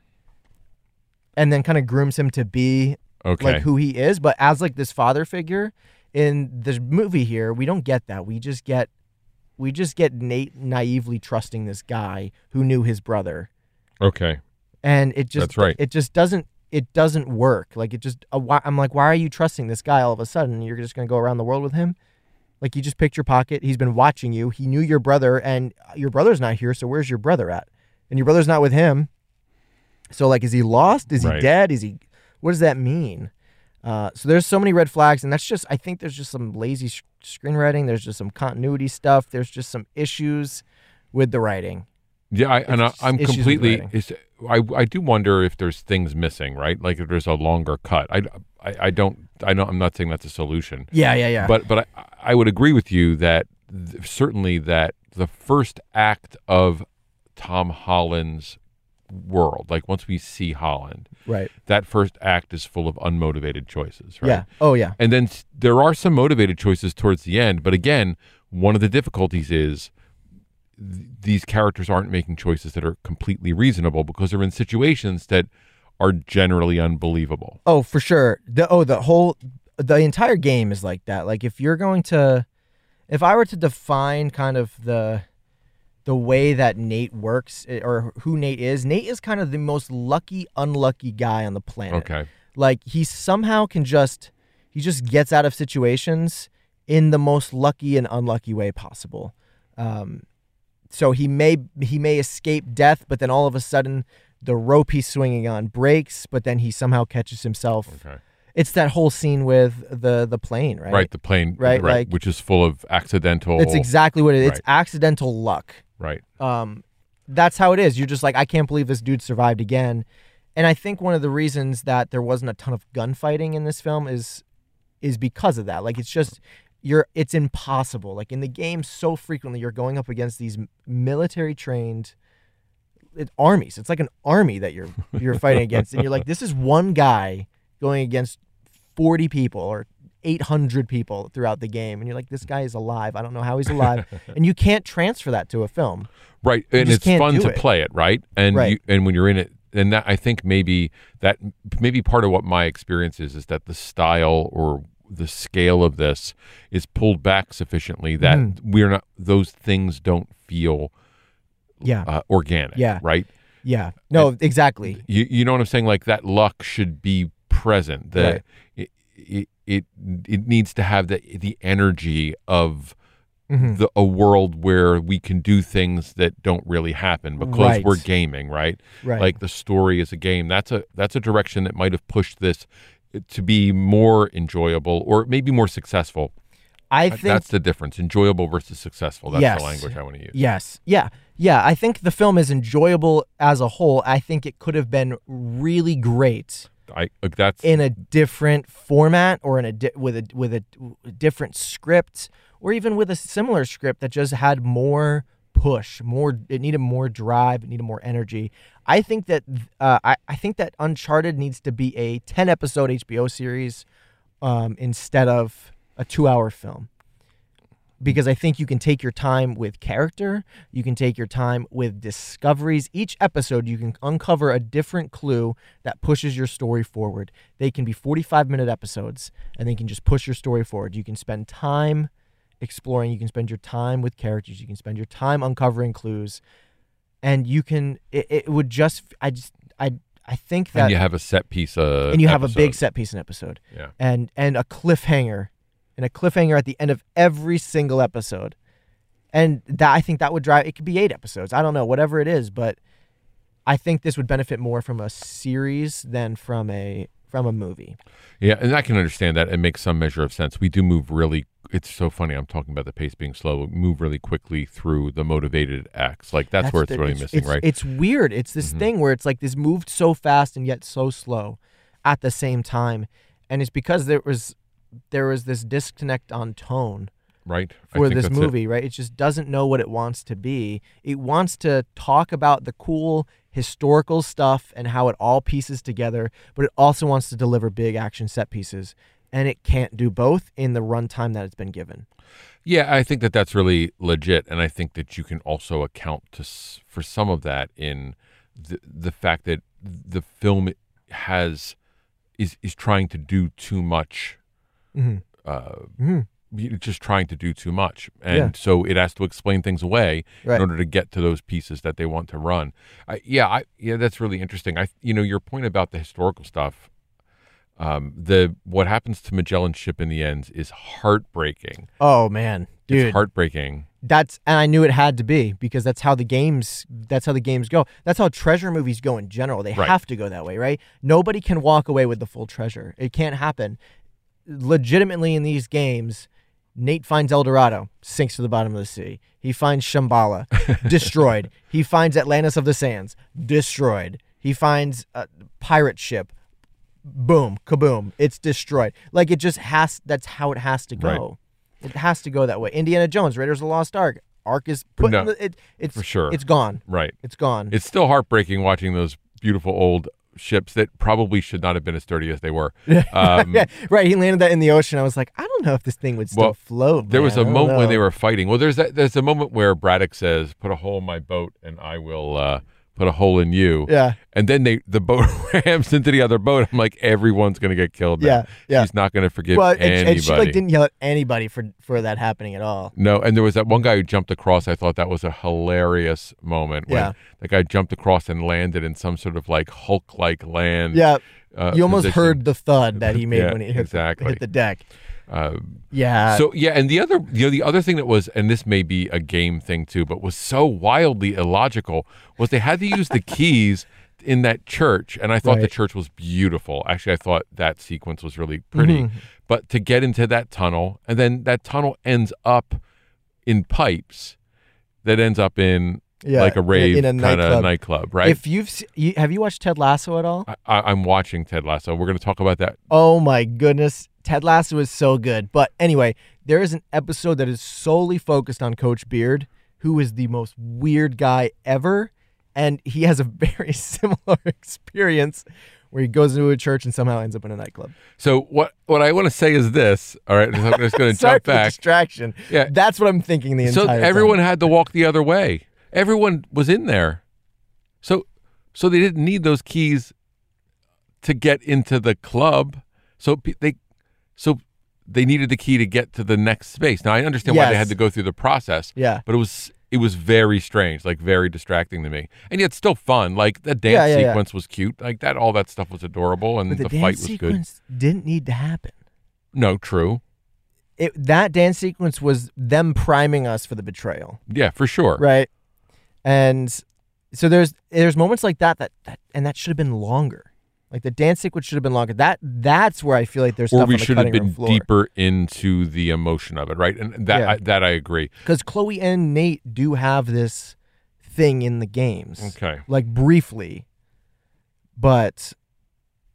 and then kind of grooms him to be Okay. like who he is. But as like this father figure in the movie here, we don't get that. We just get we just get Nate naively trusting this guy who knew his brother. Okay. and it just That's right. it just doesn't it doesn't work. Like it just uh, why, i'm like why are you trusting this guy all of a sudden? You're just going to go around the world with him? Like you just picked your pocket. He's been watching you. He knew your brother and your brother's not here so where's your brother at? And your brother's not with him. So like is he lost? Is he Right. dead? Is he what does that mean uh, so there's so many red flags and that's just i think there's just some lazy sh- screenwriting there's just some continuity stuff there's just some issues with the writing Yeah, I, and I, I'm completely. Is, I I do wonder if there's things missing, right? Like if there's a longer cut. I, I, I don't. I know. I'm not saying that's a solution. yeah yeah yeah But but I, I would agree with you that th- certainly that the first act of Tom Holland's world, like once we see Holland, Right. that first act is full of unmotivated choices, right? Yeah. Oh yeah. And then there are some motivated choices towards the end, but again, one of the difficulties is th- these characters aren't making choices that are completely reasonable because they're in situations that are generally unbelievable. Oh, for sure. The oh, the whole the entire game is like that. Like if you're going to if I were to define kind of the the way that Nate works eh, or who Nate is, Nate is kind of the most lucky unlucky guy on the planet. Okay. Like he somehow can just he just gets out of situations in the most lucky and unlucky way possible. Um, so he may he may escape death, but then all of a sudden the rope he's swinging on breaks, but then he somehow catches himself. Okay. It's that whole scene with the the plane, right? Right. the plane, Right, like- which is full of accidental. It's exactly what it is. It's accidental luck. Right. um, that's how it is. You're just like, I can't believe this dude survived again. And I think one of the reasons that there wasn't a ton of gunfighting in this film is is because of that. Like it's just you're it's impossible. Like in the game, so frequently you're going up against these military trained it, armies. It's like an army that you're you're fighting against, and you're like, this is one guy going against forty people or 800 people throughout the game and you're like this guy is alive i don't know how he's alive (laughs) and you can't transfer that to a film Right, and it's fun to it. play it, right? And Right. You, and when you're in it, and that I think maybe that maybe part of what my experience is is that the style or the scale of this is pulled back sufficiently that Mm-hmm. we're not those things don't feel yeah uh, organic, Yeah. right? Yeah. No, exactly. You you know what I'm saying? Like that luck should be present. that Right. it, it it it needs to have the the energy of Mhm. the a world where we can do things that don't really happen because Right. we're gaming, right? Right. Like the story is a game. That's a that's a direction that might have pushed this to be more enjoyable or maybe more successful. I Uh, think that's the difference. Enjoyable versus successful. That's Yes. the language I want to use. Yes. Yeah. Yeah. I think the film is enjoyable as a whole. I think it could have been really great I that's in a different format or in a di- with a with a different script or even with a similar script that just had more push, more it needed more drive, it needed more energy. I think that uh, I I think that Uncharted needs to be a 10 episode HBO series um, instead of a 2-hour film. Because I think you can take your time with character, you can take your time with discoveries. Each episode, you can uncover a different clue that pushes your story forward. They can be 45 minute episodes and they can just push your story forward. You can spend time exploring, you can spend your time with characters, you can spend your time uncovering clues, and you can, it, it would just, I just, I, I think that, and you have a set piece uh and you have a big set piece in episode Yeah. and and a cliffhanger and a cliffhanger at the end of every single episode and that i think that would drive it could be eight episodes i don't know whatever it is but i think this would benefit more from a series than from a from a movie Yeah, and I can understand that. It makes some measure of sense. We do move really. It's so funny. I'm talking about the pace being slow. Move really quickly through the motivated acts. Like that's, where it's the- really missing, it's, right? it's weird it's this Mhm. thing where it's like this moved so fast and yet so slow at the same time and it's because there was there was this disconnect on tone right. For this that's it. movie, right? It just doesn't know what it wants to be. It wants to talk about the cool historical stuff and how it all pieces together, but it also wants to deliver big action set pieces, and it can't do both in the runtime that it's been given. Yeah, I think that that's really legit, and I think that you can also account to s- for some of that in the the fact that the film has is is trying to do too much. Mm-hmm. Uh, Mhm. just trying to do too much, and Yeah. so it has to explain things away Right. in order to get to those pieces that they want to run. I, yeah, I, yeah, that's really interesting. I, you know, your point about the historical stuff. Um, the what happens to Magellan's ship in the end is heartbreaking. Oh man, dude, It's heartbreaking. that's and I knew it had to be because that's how the games that's how the games go. That's how treasure movies go in general. They Right. have to go that way, right? Nobody can walk away with the full treasure. It can't happen. Legitimately in these games, Nate finds El Dorado, sinks to the bottom of the sea. He finds Shambhala, (laughs) destroyed. He finds Atlantis of the Sands, destroyed. He finds a pirate ship, boom, kaboom, it's destroyed. Like it just has. That's how it has to Right. go. It has to go that way. Indiana Jones, Raiders of the Lost Ark, Ark is put. No, in the, it, it's for sure. It's gone. Right. It's gone. It's still heartbreaking watching those beautiful old ships that probably should not have been as sturdy as they were. (laughs) Um, yeah, (laughs) right. He landed that in the ocean. I was like, I don't know if this thing would still Well, float. There was man. a moment when they were fighting. Well, there's that, there's a moment where Braddock says, "Put a hole in my boat, and I will uh, put a hole in you." Yeah. And then they the boat (laughs) rams into the other boat. I'm like, everyone's gonna get killed. now. Yeah, yeah. She's not gonna forgive Well, and, anybody. and she like didn't yell at anybody for for that happening at all. No, and there was that one guy who jumped across. I thought that was a hilarious moment. When Yeah. the guy jumped across and landed in some sort of like Hulk-like land. Yeah, uh, you almost position. heard the thud that he (laughs) made Yeah, when he hit, exactly. hit the deck. Uh, Yeah. so yeah, and the other you know the other thing that was, and this may be a game thing too, but was so wildly illogical was they had to use the keys in that church, and I thought the church was beautiful. Actually, I thought that sequence was really pretty. Mm-hmm. But to get into that tunnel, and then that tunnel ends up in pipes, that ends up in Yeah, like a rave in a kind nightclub. of nightclub, right? If you've you, have you watched Ted Lasso at all? I, I, I'm watching Ted Lasso. We're going to talk about that. Oh my goodness. Ted Lasso is so good. But anyway, there is an episode that is solely focused on Coach Beard, who is the most weird guy ever. And he has a (laughs) very similar (laughs) experience where he goes into a church and somehow ends up in a nightclub. So what what I want to say is this. All right, I'm just going (laughs) to jump back. distraction. Yeah. That's what I'm thinking the so entire time. everyone had to walk the other way. Everyone was in there. So so they didn't need those keys to get into the club. So they so they needed the key to get to the next space. Now I understand why they had to go through the process. Yeah. But it was it was very strange, like very distracting to me. And yet still fun. Like the dance Yeah, yeah, yeah. sequence was cute. Like that all that stuff was adorable and But the, the, dance fight was good. sequence didn't need to happen. No, true. It, that dance sequence was them priming us for the betrayal. Yeah, for sure. right and so there's there's moments like that that, that and that should have been longer like the dance sequence should have been longer that that's where i feel like there's Or stuff we on the should have been deeper into the emotion of it, right? And that Yeah. I, that I agree. because chloe and nate do have this thing in the games Okay. like briefly but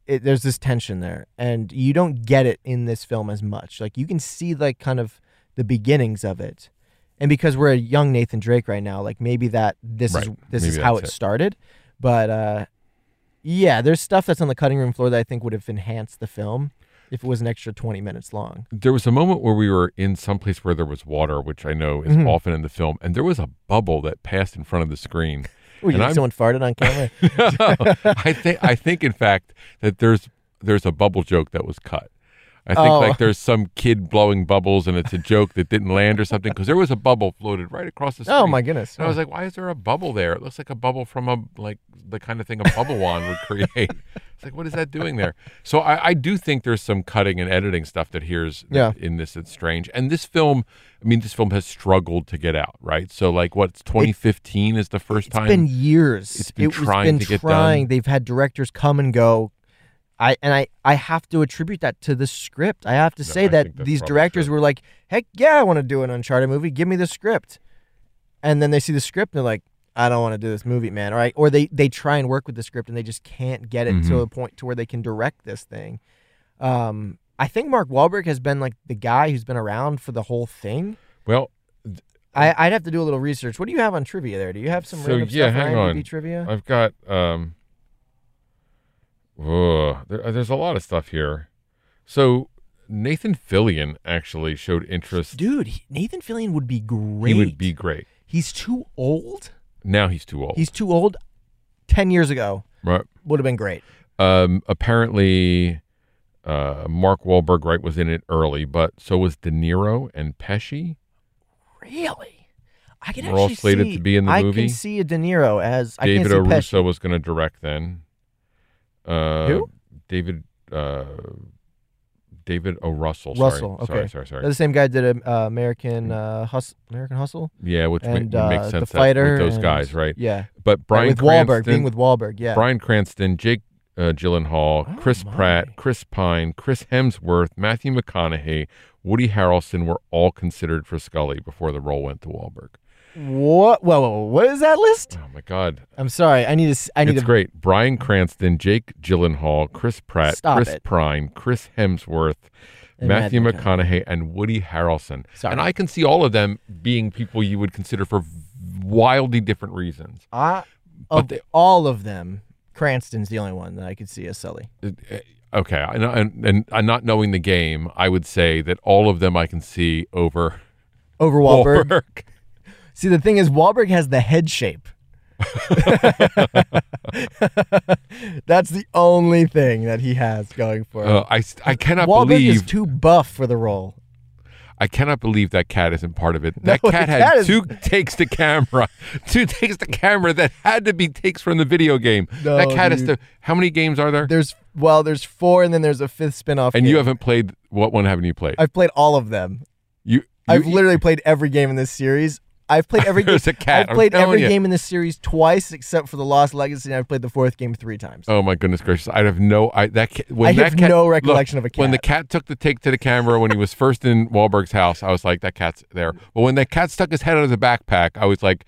it, there's this tension there and you don't get it in this film as much like you can see like kind of the beginnings of it and because we're a young nathan drake right now like maybe that this is this Maybe is how it, it. started but uh yeah there's stuff that's on the cutting room floor that i think would have enhanced the film if it was an extra 20 minutes long There was a moment where we were in some place where there was water, which I know is Mhm. often in the film, and there was a bubble that passed in front of the screen. (laughs) Ooh, you And think someone farted on camera (laughs) I think I think in fact that there's there's a bubble joke that was cut. I think Oh. like there's some kid blowing bubbles and it's a joke that didn't land or something because there was a bubble floated right across the screen. (laughs) oh my goodness And I was like, why is there a bubble there? It looks like a bubble from a like the kind of thing a bubble wand would create. (laughs) It's like, what is that doing there? So I, I do think there's some cutting and editing stuff that here's Yeah. in this that's strange. And this film, I mean, this film has struggled to get out, right? So like, what's 2015 is the first It's time. It's been years. it's been It trying been to get done. They've had directors come and go. I and I I have to attribute that to the script. I have to No, say I that these directors true. were like, "Heck yeah, I want to do an Uncharted movie. Give me the script." And then they see the script and they're like, "I don't want to do this movie, man." All right, or they they try and work with the script and they just can't get it to Mhm. a point to where they can direct this thing. Um, I think Mark Wahlberg has been like the guy who's been around for the whole thing. well, I, I'd have to do a little research. What do you have on trivia there? Do you have some So, yeah, stuff hang on. Trivia? I've got um oh, there, there's a lot of stuff here. So Nathan Fillion actually showed interest. Dude, he- Nathan Fillion would be great. He would be great. He's too old. Now he's too old. He's too old. Ten years ago right. would have been great. Um, apparently, uh, Mark Wahlberg right was in it early, but so was De Niro and Pesci. Really, I can We're all actually slated see, to be in the I movie. can see a De Niro as I David can't see O. Russell Pesci. was going to direct then. Uh, Who? David. Uh, David O. Russell. Russell, Sorry. okay. Sorry. Sorry. Sorry. They're the same guy did uh, American uh, Hustle. American Hustle. Yeah, which ma- and make uh, sense the that- with those guys, right? Yeah, But Bryan with Cranston, Wahlberg being with Wahlberg. Yeah, Bryan Cranston, Jake uh, Gyllenhaal, Oh, Chris my. Pratt, Chris Pine, Chris Hemsworth, Matthew McConaughey, Woody Harrelson were all considered for Sully before the role went to Wahlberg. What? Whoa, whoa, whoa, what is that list? Oh my God, I'm sorry. I need to. I need it's to. great. Bryan Cranston, Jake Gyllenhaal, Chris Pratt, Stop Chris it. Pine, Chris Hemsworth, And Matthew McConaughey and Woody Harrelson. Sorry. And I can see all of them being people you would consider for wildly different reasons. I, But of they- all of them, Cranston's the only one that I could see as Sully. Okay, I and, and and not knowing the game, I would say that all of them I can see over Over Wahlberg. Wahlberg. See, the thing is, Wahlberg has the head shape. (laughs) That's the only thing that he has going for him. Uh, I I cannot Wahlberg believe is too buff for the role. I cannot believe that cat isn't part of it. (laughs) That the cat had cat is- two takes to camera, (laughs) two takes to camera that had to be takes from the video game. No, that cat dude. to. How many games are there? There's well, there's four, and then there's a fifth spin-off. and you haven't played. What one haven't you played? I've played all of them. you, you I've literally played every game in this series. I've played every (laughs) game. I've played every you. game in this series twice, except for the Lost Legacy, and I've played the fourth game three times. Oh my goodness gracious! I have no. I that cat, when I that have cat, no look, recollection of a cat. When the cat. took the take to the camera when he was first in Wahlberg's house, I was like, that cat's there. But when that cat stuck his head out of the backpack, I was like,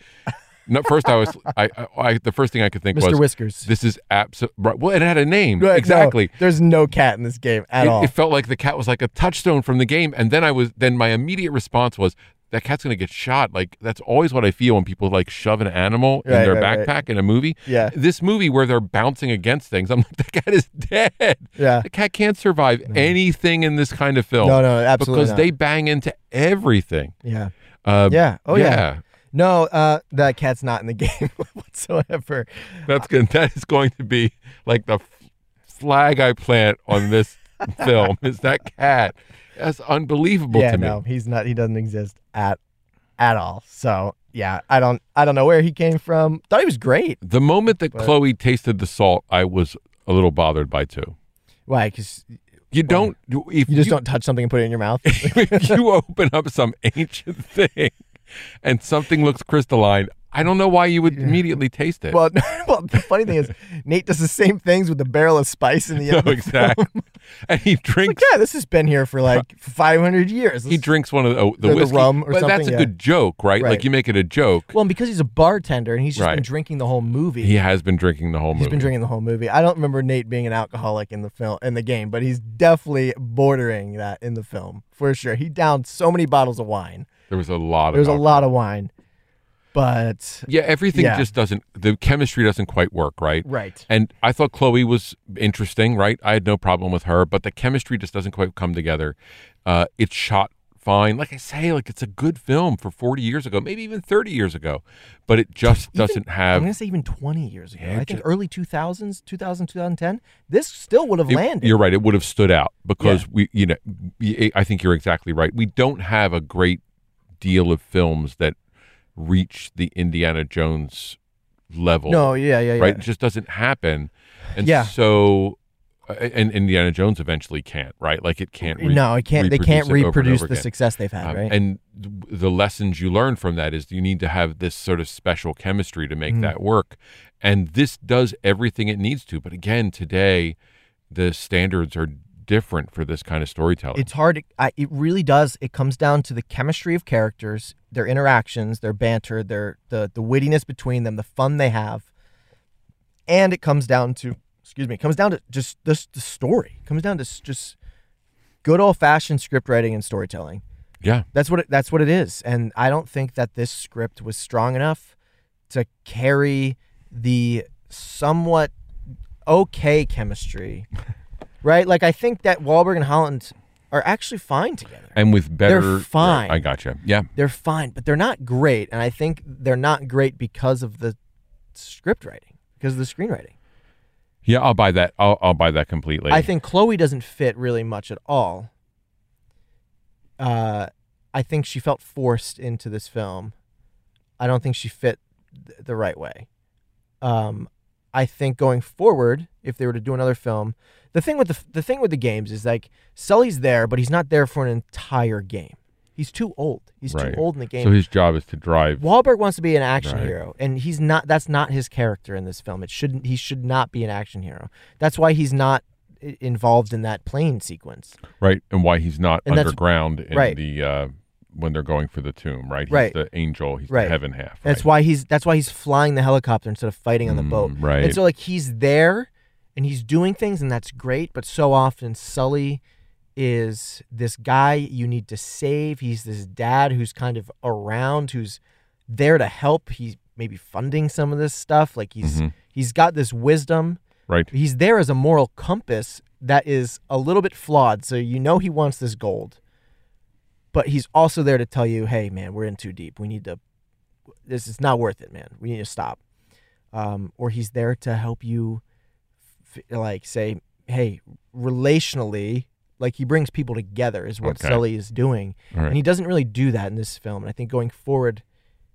no. First, I was, I, I, I the first thing I could think was Mr. was, Whiskers. This is absolutely well. It had a name Right, no, exactly. there's no cat in this game at it, all. it felt like the cat was like a touchstone from the game, and then I was then my immediate response was that cat's gonna get shot. Like that's always what I feel when people like shove an animal in Right, their right, right. backpack in a movie. Yeah. this movie where they're bouncing against things, I'm like, (laughs) the cat is dead. Yeah. the cat can't survive anything in this kind of film. No, no, absolutely because not. they bang into everything. yeah. Uh, Yeah. Oh yeah. No, uh, that cat's not in the (laughs) game (laughs) whatsoever. that's good. That is going to be like the flag I plant on this film. Is that cat? That's unbelievable yeah, to me. no, he's not. He doesn't exist at at all. So yeah, I don't. I don't know where he came from. Thought he was great. The moment that But- Chloe tasted the salt, I was a little bothered by too. Why? Because You don't. If you just don't touch something and put it in your mouth. (laughs) if you open up some ancient (laughs) thing, and something looks crystalline, I don't know why you would immediately taste it. well, (laughs) well, the funny thing is, Nate does the same things with the barrel of spice in the (laughs) no, end. of exactly. (laughs) and he Like, drinks. yeah, this has been here for like 500 years. He drinks one of the, oh, the the whiskey, rum or but that's a yeah. good joke, right? Like you make it a joke. Well, and because he's a bartender and he's just been drinking the whole movie. He has been drinking the whole He's movie. been drinking the whole movie. I don't remember Nate being an alcoholic in the film in the game, but he's definitely bordering that in the film for sure. He downed so many bottles of wine. There was a lot. There was of a lot of wine, but Yeah, everything Yeah. just doesn't. The chemistry doesn't quite work, right? right. And I thought Chloe was interesting, right? I had no problem with her, but the chemistry just doesn't quite come together. Uh, it's shot fine. Like I say, like it's a good film for 40 years ago, maybe even 30 years ago, but it just Even- doesn't have I'm gonna say even 20 years ago. Yeah, I think early 2000s, 2000, 2010. This still would have it- landed. You're right. It would have stood out because Yeah. we, you know, i think you're exactly right. We don't have a great deal of films that reach the Indiana Jones level. No, yeah, yeah, yeah. right? It just doesn't happen. And Yeah. so, uh, and Indiana Jones eventually can't, right? Like it can't. re- no, it can't. They can't reproduce over over the again. success they've had, Um, right? And the lessons you learn from that is you need to have this sort of special chemistry to make that work. And this does everything it needs to. But again, today, the standards are different for this kind of storytelling. it's hard. I, it really does. It comes down to the chemistry of characters, their interactions, their banter, their the the wittiness between them, the fun they have, and it comes down to excuse me, it comes down to just this the story. It comes down to just good old fashioned script writing and storytelling. yeah. That's what it, that's what it is. And I don't think that this script was strong enough to carry the somewhat okay chemistry. (laughs) right? Like I think that Wahlberg and Holland are actually fine together. And with better. fine. I gotcha. Yeah. They're fine, but they're not great. And I think they're not great because of the script writing, because of the screenwriting. Yeah. I'll buy that. I'll, I'll buy that completely. I think Chloe doesn't fit really much at all. Uh, I think she felt forced into this film. I don't think she fit th- the right way. Um, I think going forward, if they were to do another film, the thing with the the thing with the games is like Sully's there, but he's not there for an entire game. He's too old. He's Right. too old in the game. So his job is to drive. Wahlberg wants to be an action Right. hero, and he's not. That's not his character in this film. It shouldn't. He should not be an action hero. That's why he's not involved in that plane sequence. right and why he's not And underground in right. the uh when they're going for the tomb right he's Right. the angel he's Right. the heaven half That's why he's. That's why he's flying the helicopter instead of fighting on the boat. Mm, right. And so like he's there, and he's doing things, and that's great. But so often Sully is this guy you need to save. He's this dad who's kind of around, who's there to help. He's maybe funding some of this stuff. Like he's Mhm. he's got this wisdom. Right. He's there as a moral compass that is a little bit flawed. So you know he wants this gold. But he's also there to tell you, hey man, we're in too deep. We need to this is not worth it, man. We need to stop. Um, or he's there to help you f- like say, hey, relationally, like he brings people together is what Okay. Sully is doing. Right. And he doesn't really do that in this film. And I think going forward,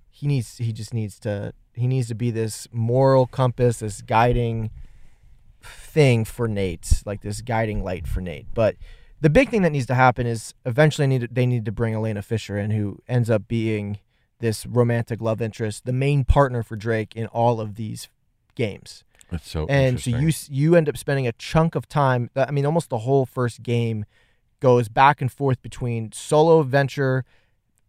he needs he just needs to he needs to be this moral compass, this guiding thing for Nate, like this guiding light for Nate. But the big thing that needs to happen is eventually need they need to bring Elena Fisher in, who ends up being this romantic love interest, the main partner for Drake in all of these games. That's so and so you you end up spending a chunk of time. I mean, almost the whole first game goes back and forth between solo adventure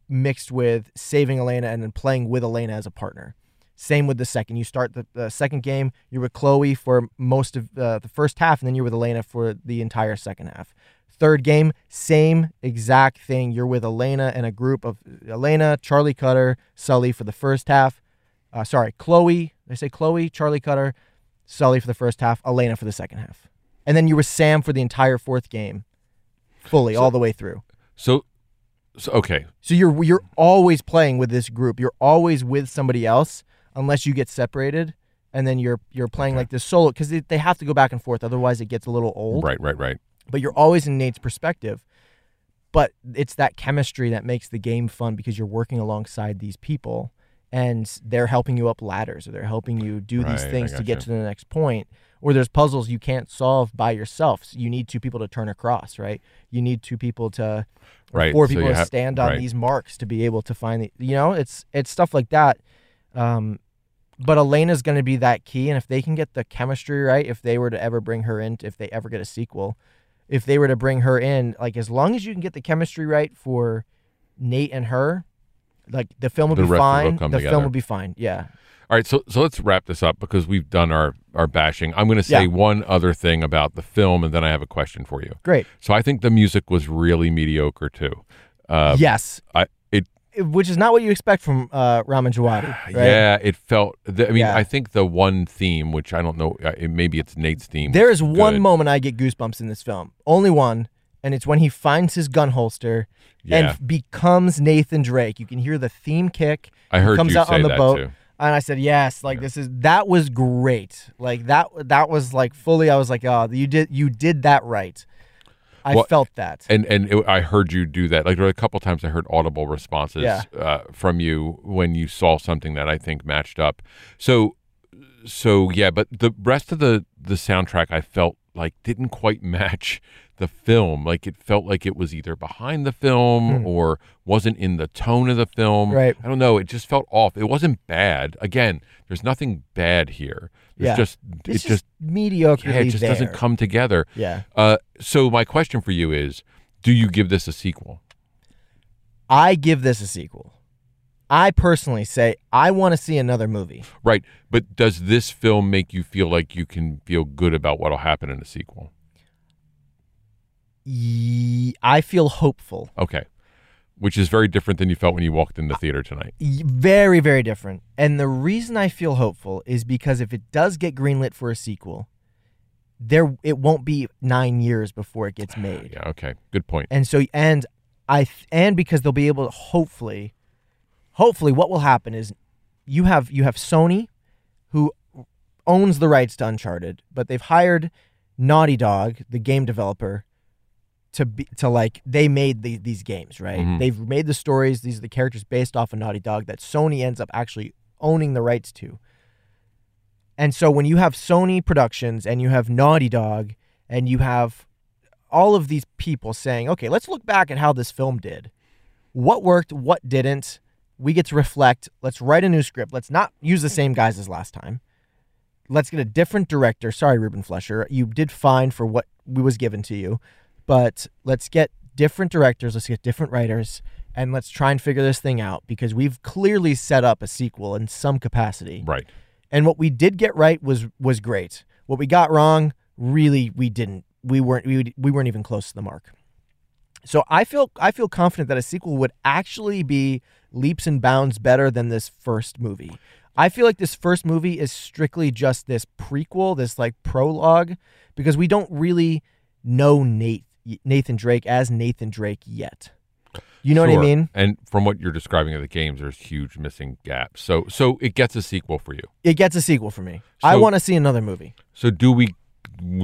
mixed with saving Elena and then playing with Elena as a partner. Same with the second. You start the, the second game, you're with Chloe for most of uh, the first half, and then you're with Elena for the entire second half. Third game, same exact thing. You're with Elena and a group of Elena, Charlie Cutter, Sully for the first half. Uh, sorry, Chloe. They say Chloe, Charlie Cutter, Sully for the first half, Elena for the second half. And then you were Sam for the entire fourth game, fully, all the way through. so so okay. So you're you're always playing with this group. You're always with somebody else unless you get separated, and then you're you're playing Okay. like this solo because they, they have to go back and forth. Otherwise, it gets a little old. Right, right, right. But you're always in Nate's perspective. But it's that chemistry that makes the game fun because you're working alongside these people, and they're helping you up ladders or they're helping you do Right, these things to get gotcha. to the next point. Or there's puzzles you can't solve by yourself. So you need two people to turn across, right? You need two people to Right, four so people you to have- stand on right. these marks to be able to find the you know it's it's stuff like that um but elena's going to be that key and if they can get the chemistry right if they were to ever bring her in if they ever get a sequel if they were to bring her in like as long as you can get the chemistry right for nate and her like the film will The be will fine come the together. film will be fine yeah All right, so so let's wrap this up because we've done our our bashing. I'm going to say Yeah. one other thing about the film, and then I have a question for you. great So I think the music was really mediocre too. Uh, yes I which is not what you expect from uh Ramin Djawadi, right (sighs) yeah, it felt. The, I mean, Yeah. I think the one theme, which I don't know, uh, it, maybe it's Nate's theme. There is one good. moment I get goosebumps in this film. Only one. And it's when he finds his gun holster Yeah. and becomes Nathan Drake. You can hear the theme kick. I heard comes you out say on the that boat. too. And I said, "Yes, like this is that was great. Like that that was like fully I was like, "Oh, you did you did that right." I Well, felt that. And and it, I heard you do that. Like there were a couple times I heard audible responses Yeah. uh, from you when you saw something that I think matched up. So so yeah, but the rest of the the soundtrack I felt like didn't quite (laughs) match the film. Like it felt like it was either behind the film or wasn't in the tone of the film. Right. I don't know. It just felt off. It wasn't bad. Again, there's nothing bad here. There's Yeah. just it's it just, just mediocre. yeah, it just doesn't come together. Yeah. Uh, so my question for you is, do you give this a sequel? I give this a sequel. I personally say I want to see another movie. Right, but does this film make you feel like you can feel good about what'll happen in a sequel? I feel hopeful. Okay, which is very different than you felt when you walked in the theater tonight. Very, very different. And the reason I feel hopeful is because if it does get greenlit for a sequel, there it won't be nine years before it gets (sighs) made. Yeah, okay, good point. And so, and I, and because they'll be able to hopefully, hopefully, what will happen is you have you have Sony, who owns the rights to Uncharted, but they've hired Naughty Dog, the game developer, to be to like they made the, these games, right? Mhm. They've made the stories. These are the characters based off of Naughty Dog that Sony ends up actually owning the rights to. And so when you have Sony Productions and you have Naughty Dog and you have all of these people saying, okay, let's look back at how this film did. What worked, what didn't. We get to reflect. Let's write a new script. Let's not use the same guys as last time. Let's get a different director. Sorry, Ruben Fleischer. You did fine for what we was given to you, but let's get different directors. Let's get different writers, and let's try and figure this thing out because we've clearly set up a sequel in some capacity. Right. And what we did get right was was great. What we got wrong, really, we didn't. We weren't we, we weren't even close to the mark. So I feel I feel confident that a sequel would actually be leaps and bounds better than this first movie. I feel like this first movie is strictly just this prequel, this like prologue, because we don't really know Nate Nathan Drake as Nathan Drake yet. You know what I mean? And from what you're describing of the games, there's huge missing gaps. So so it gets a sequel for you. It gets a sequel for me. I want to see another movie. So do we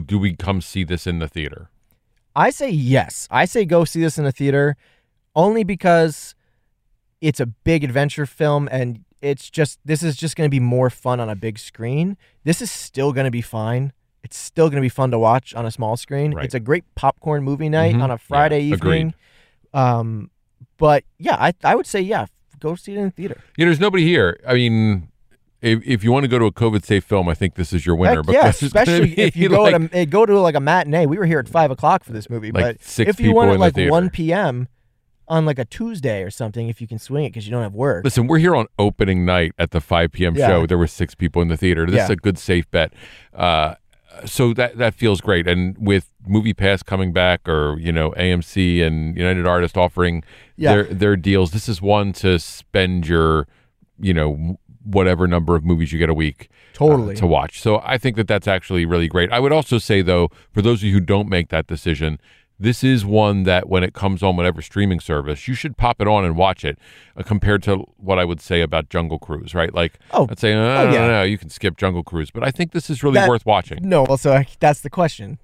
do we come see this in the theater? I say yes. I say go see this in a theater only because it's a big adventure film and it's just this is just going to be more fun on a big screen. This is still going to be fine. It's still going to be fun to watch on a small screen. Right. It's a great popcorn movie night Mhm. on a Friday Yeah, agreed. evening. Um but yeah, I I would say yeah, go see it in the theater. Yeah, there's nobody here. I mean, if, if you want to go to a COVID safe film, I think this is your winner. Heck yeah, because it's gonna especially if you go (laughs) like, at a, eh, go to like a matinee. We were here at five o'clock for this movie, Like but if you want it like theater. one p.m. on like a Tuesday or something, if you can swing it because you don't have work. Listen, we're here on opening night at the 5 p.m. Yeah. show. There were six people in the theater. This is a good safe bet. Uh, so that that feels great. And with Movie Pass coming back, or you know AMC and United Artists offering Yeah. their their deals, this is one to spend your you know whatever number of movies you get a week uh, Totally. to watch. So I think that that's actually really great. I would also say though, for those of you who don't make that decision. This is one that when it comes on whatever streaming service, you should pop it on and watch it uh, compared to what I would say about Jungle Cruise, right? Like, Oh. I'd say, oh, Oh, no, yeah. no, you can skip Jungle Cruise, but I think this is really That- worth watching. No, well, so I, that's the question: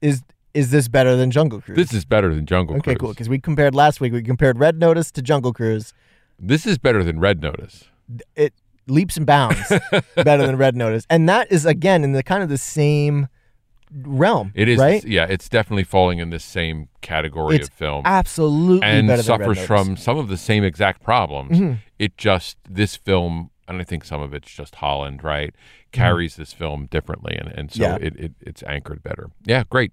is is this better than Jungle Cruise? This is better than Jungle okay, Cruise. cool. Because we compared last week. We compared Red Notice to Jungle Cruise. This is better than Red Notice. It leaps and bounds (laughs) better than Red Notice, and that is again in the kind of the same realm. It is, right. yeah, it's definitely falling in this same category It's of film. Absolutely and better than Red suffers from some of the same exact problems. Mhm. It just this film, and I think some of it's just Holland, right? Carries this film differently, and and so Mm-hmm. Yeah. it, it it's anchored better. Yeah, great.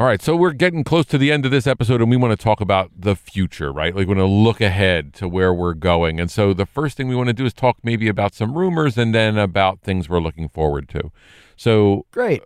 All right, so we're getting close to the end of this episode, and we want to talk about the future, right? Like, we want to look ahead to where we're going. And so, the first thing we want to do is talk maybe about some rumors, and then about things we're looking forward to. So, Great.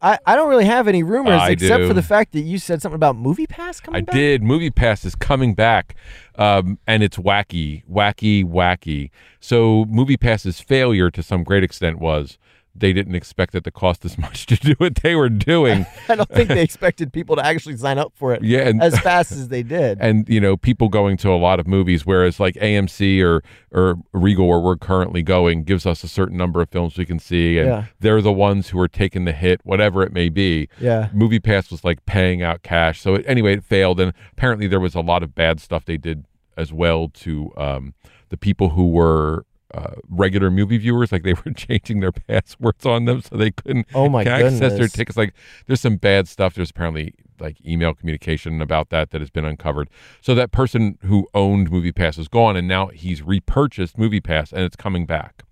I, I don't really have any rumors I except do. for the fact that you said something about Movie Pass coming back. I back. did. Movie Pass is coming back, um, and it's wacky, wacky, wacky. So Movie Pass's failure, to some great extent, was they didn't expect it to cost as (laughs) much to do what they were doing. (laughs) I don't think they (laughs) expected people to actually sign up for it Yeah, and- as fast as they did. and you know, people going to a lot of movies, whereas like AMC or or Regal, where we're currently going, gives us a certain number of films we can see, and Yeah. they're the ones who are taking the hit, whatever it may be. Yeah. Movie Pass was like paying out cash. So it, anyway, it failed, and apparently there was a lot of bad stuff they did as well to um, the people who were. Uh, regular movie viewers, like they were (laughs) changing their passwords on them so they couldn't Oh my access their tickets. Like there's some bad stuff. There's apparently like email communication about that that has been uncovered. So that person who owned Movie Pass is gone, and now he's repurchased Movie Pass, and it's coming back.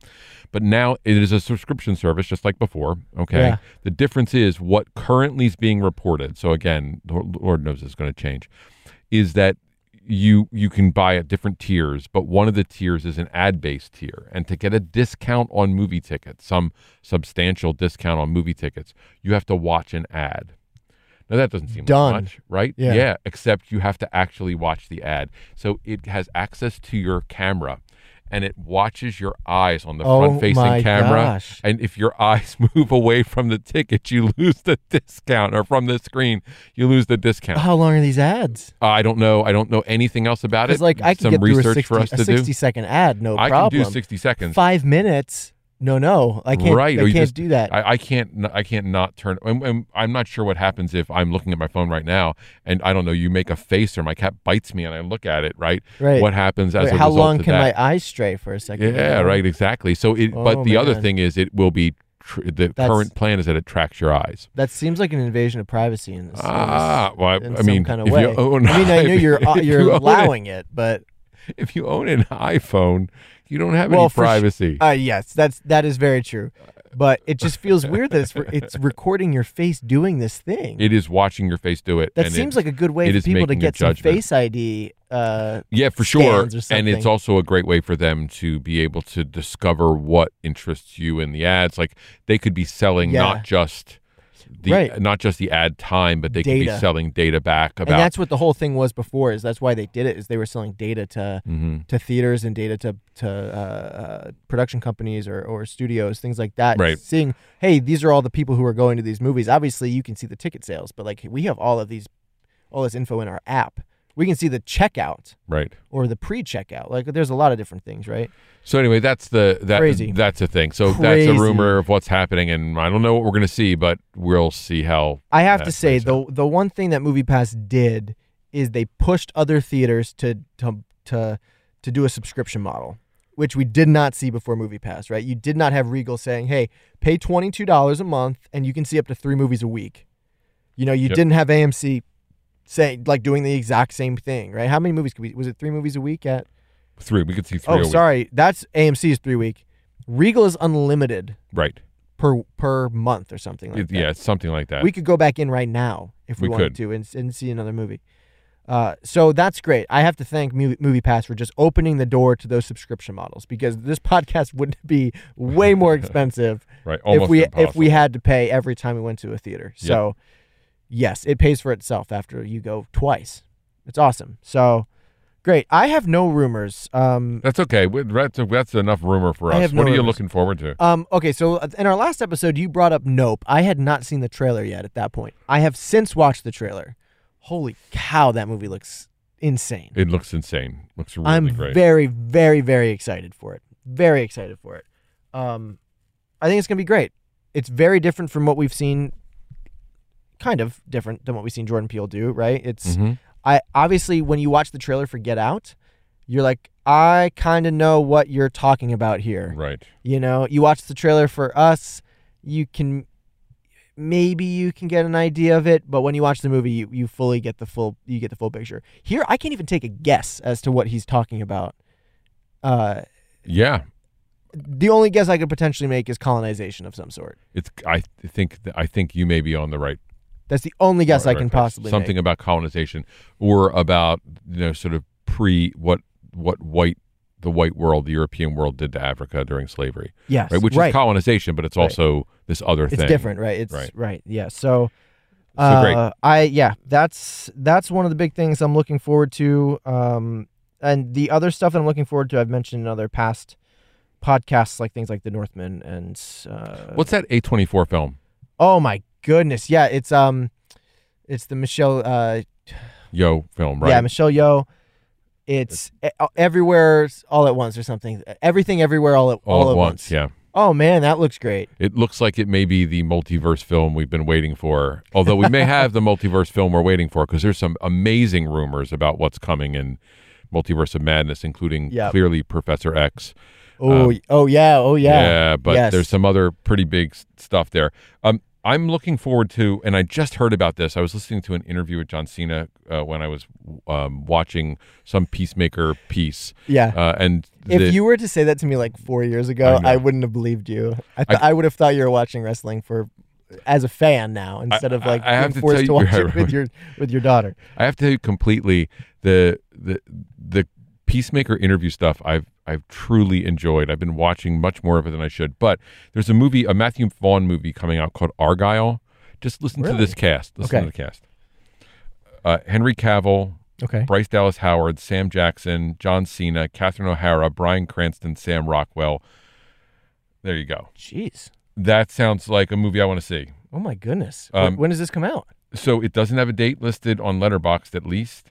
But now it is a subscription service, just like before. Okay. Yeah. The difference is what currently is being reported. So again, Lord knows it's going to change. Is that you you can buy at different tiers, but one of the tiers is an ad based tier, and to get a discount on movie tickets, some substantial discount on movie tickets, you have to watch an ad. Now that doesn't seem like Done. much, right? Yeah. except you have to actually watch the ad. So it has access to your camera and it watches your eyes on the Oh front facing camera. gosh. And if your eyes (laughs) move away from the ticket, you lose the (laughs) discount or from the screen, you lose the discount. How long are these ads? I don't know. I don't know anything else about it. Like I can Some get through research a 60, for us a to 60 do. second ad, no I problem. can do 60 seconds. Five minutes? No, no, I can't. right. I can't just- do that. I, I can't. I can't not turn. I'm, I'm, I'm not sure what happens if I'm looking at my phone right now and I don't know. You make a face or my cat bites me and I look at it. Right. Right. What happens as Wait, a how result long of can that? my eyes stray for a second? Yeah. Right. Exactly. So it. but Oh, the other thing is, it will be. Tr- the That's- current plan is that it tracks your eyes. That seems like an invasion of privacy in this. Ah, well, I- in I some mean, kind of way. you (laughs) own I mean, I know you're (laughs) uh, you're you own it- allowing it, but (laughs) If you own an iPhone, you don't have well, any for sh- privacy. uh, yes, that's that is very true. But it just feels weird that it's re- it's (laughs) recording your face doing this thing. it is watching your face do it. that seems it- like a good way for people to get some face ID. Uh, Yeah, for sure. And it's also a great way for them to be able to discover what interests you in the ads. Like they could be selling Yeah. not just the Right. not just the ad time, but they could be selling data back about. and that's what the whole thing was before. Is that's why they did it. Is they were selling data to Mhm. to theaters and data to to uh, uh, production companies or, or studios, things like that. Right. Seeing, hey, these are all the people who are going to these movies. Obviously, you can see the ticket sales, but like we have all of these, all this info in our app. We can see the checkout right. or the pre-checkout. Like there's a lot of different things, right? So anyway, that's the that Crazy. that's a thing. So that's a rumor of what's happening, and I don't know what we're gonna see, but we'll see how. I have to say the out. the one thing that MoviePass did is they pushed other theaters to to to to do a subscription model, which we did not see before MoviePass. Right? You did not have Regal saying, "Hey, pay twenty two dollars a month and you can see up to three movies a week." You know, you Yep. didn't have AMC saying like doing the exact same thing, right? How many movies could we? Was it three movies a week at? three. We could see three. Oh, a week. sorry, that's AMC's three week. Regal is unlimited Right. per per month or something like It- that. yeah, something like that. We could go back in right now if we, We wanted could. to and, and see another movie. Uh, so that's great. I have to thank Movie, Movie Pass for just opening the door to those subscription models because this podcast (laughs) would be way more (laughs) expensive right. If we if we had to pay every time we went to a theater. Yep. So yes, it pays for itself after you go twice. It's awesome. So great. I have no rumors. Um, That's okay. That's, that's enough rumor for us. have What no are you looking forward to? Um, okay, so in our last episode, you brought up Nope. I had not seen the trailer yet at that point. I have since watched the trailer. Holy cow, that movie looks insane. It looks insane. Looks really I'm great. very, very, very excited for it. Very excited for it. Um, I think it's gonna be great. It's very different from what we've seen. Kind of different than what we've seen Jordan Peele do, right? It's Mhm. I obviously when you watch the trailer for Get Out, you're like, I kind of know what you're talking about here. Right. You know, you watch the trailer for us, you can maybe you can get an idea of it, but when you watch the movie, you, you fully get the full you get the full picture. Here, I can't even take a guess as to what he's talking about. Uh, Yeah. the only guess I could potentially make is colonization of some sort. It's. I think. I think you may be on the right. That's the only guess I can place. possibly something make. about colonization or about you know sort of pre what what white the white world the European world did to Africa during slavery. Yes, Right. Which right. is colonization, but it's Right. also this other It's thing. different, right? It's Right. right. Yeah. So, uh, great. I yeah, that's that's one of the big things I'm looking forward to. Um, and the other stuff that I'm looking forward to, I've mentioned in other past podcasts, like things like The Northman and uh, What's that A twenty four film? oh my goodness, yeah, it's um, it's the Michelle uh, Yeoh film, right? yeah, Michelle Yeoh. It's e- everywhere all at once or something. Everything everywhere all at all, all, at once. Yeah. Oh man, that looks great. It looks like it may be the multiverse film we've been waiting for. Although we may (laughs) have the multiverse film we're waiting for because there's some amazing rumors about what's coming in Multiverse of Madness, including Yep. clearly Professor X. Oh, Um, oh yeah, oh yeah. Yeah, but Yes. there's some other pretty big stuff there. Um, I'm looking forward to, and I just heard about this. I was listening to an interview with John Cena uh, when I was um, watching some Peacemaker piece. Yeah. Uh, and If the- you were to say that to me like four years ago, I. I, wouldn't have believed you. I, th- I, would have thought you were watching wrestling for as a fan now instead of like I have being to forced to watch (laughs) right, it with your with your daughter. I have to tell you completely the the the Peacemaker interview stuff I've I've truly enjoyed. I've been watching much more of it than I should. But there's a movie, a Matthew Vaughn movie coming out called Argylle. Just listen to this cast. Listen Okay. to the cast. Uh, Henry Cavill, Okay. Bryce Dallas Howard, Sam Jackson, John Cena, Catherine O'Hara, Bryan Cranston, Sam Rockwell. There you go. Jeez. That sounds like a movie I want to see. Oh my goodness. Um, when does this come out? so it doesn't have a date listed on Letterboxd at least.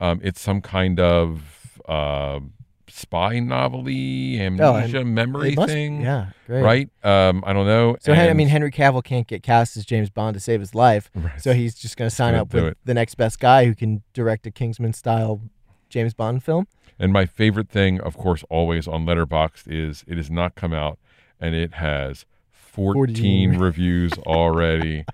Um, it's some kind of uh, spy novelty, amnesia, and memory Oh, must- thing. Yeah. Great. Right? Um, I don't know. So hey, I mean, Henry Cavill can't get cast as James Bond to save his life, Right. so he's just going to sign up with it. the next best guy who can direct a Kingsman style James Bond film. And my favorite thing, of course, always on Letterboxd is it has not come out, and it has 14 14. reviews (laughs) already.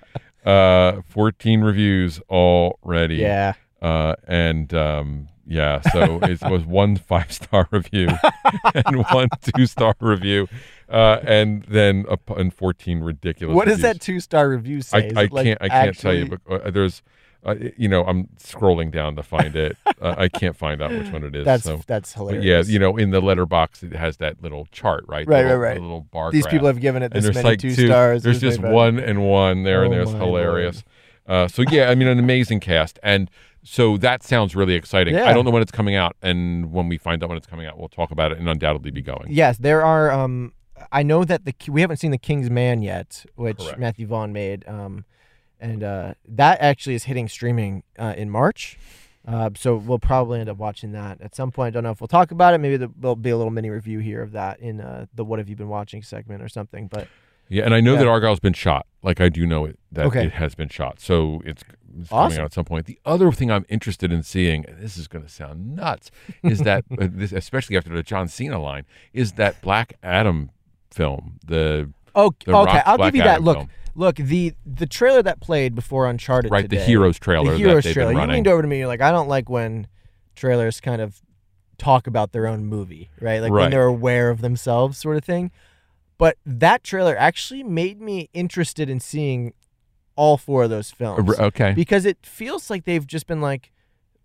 Uh, 14 reviews already. Yeah. Uh, and um, yeah, so it (laughs) was one five star review (laughs) and one two star review, uh, and then a, and 14 ridiculous. What does that two star review say? I, I like, can't I can't tell you, but uh, there's Uh, you know, I'm scrolling down to find it. uh, I can't find out which one it is. That's so. that's But hilarious. yeah, you know, in the Letterboxd, it has that little chart, right? Right, little, right, right. the little bar. These graph. people have given it and this many like two two stars. There's just one and one there, and Oh there's hilarious. Uh, so yeah, I mean, an amazing cast, and so that sounds really exciting. Yeah. I don't know when it's coming out, and when we find out when it's coming out, we'll talk about it and undoubtedly be going. Yes, there are. Um, I know that the we haven't seen the King's Man yet, which Correct. Matthew Vaughn made. Um, and uh, that actually is hitting streaming uh, in March. Uh, so we'll probably end up watching that at some point. I don't know if we'll talk about it. Maybe there- there'll be a little mini review here of that in uh, the "What Have You Been Watching" segment or something. But Yeah, and I know Yeah. that Argylle's been shot. Like I do know it, that Okay. it has been shot. So it's, it's coming out at some point. The other thing I'm interested in seeing, and this is going to sound nuts, is that (laughs) uh, this, especially after the John Cena line, is that Black Adam film. The oh, The okay, Rock's I'll Black give you that. Adam Look, film. look the the trailer that played before Uncharted. right, the Heroes trailer the Heroes that trailer. been You leaned over to me. You're like, I don't like when trailers kind of talk about their own movie, right? Like when they're aware of themselves, sort of thing. But that trailer actually made me interested in seeing all four of those films okay. because it feels like they've just been like,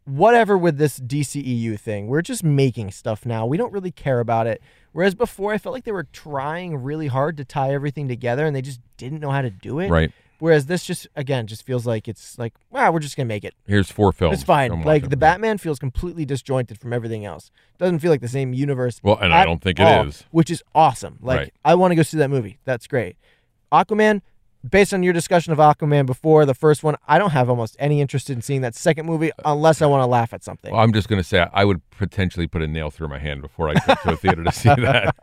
whatever with this DCEU thing. We're just making stuff now. We don't really care about it. Whereas before, I felt like they were trying really hard to tie everything together, and they just didn't know how to do it. Right. Whereas this just again just feels like it's like, wow, we're just gonna make it. Here's four films. It's fine. Like the Batman feels completely disjointed from everything else. Doesn't feel like the same universe. Well, and I don't think it all, is. which is awesome. Like Right. I want to go see that movie. That's great. Aquaman, based on your discussion of Aquaman before the first one, I don't have almost any interest in seeing that second movie unless I want to laugh at something. Well, I'm just going to say I would potentially put a nail through my hand before I go to a theater to see (laughs) that.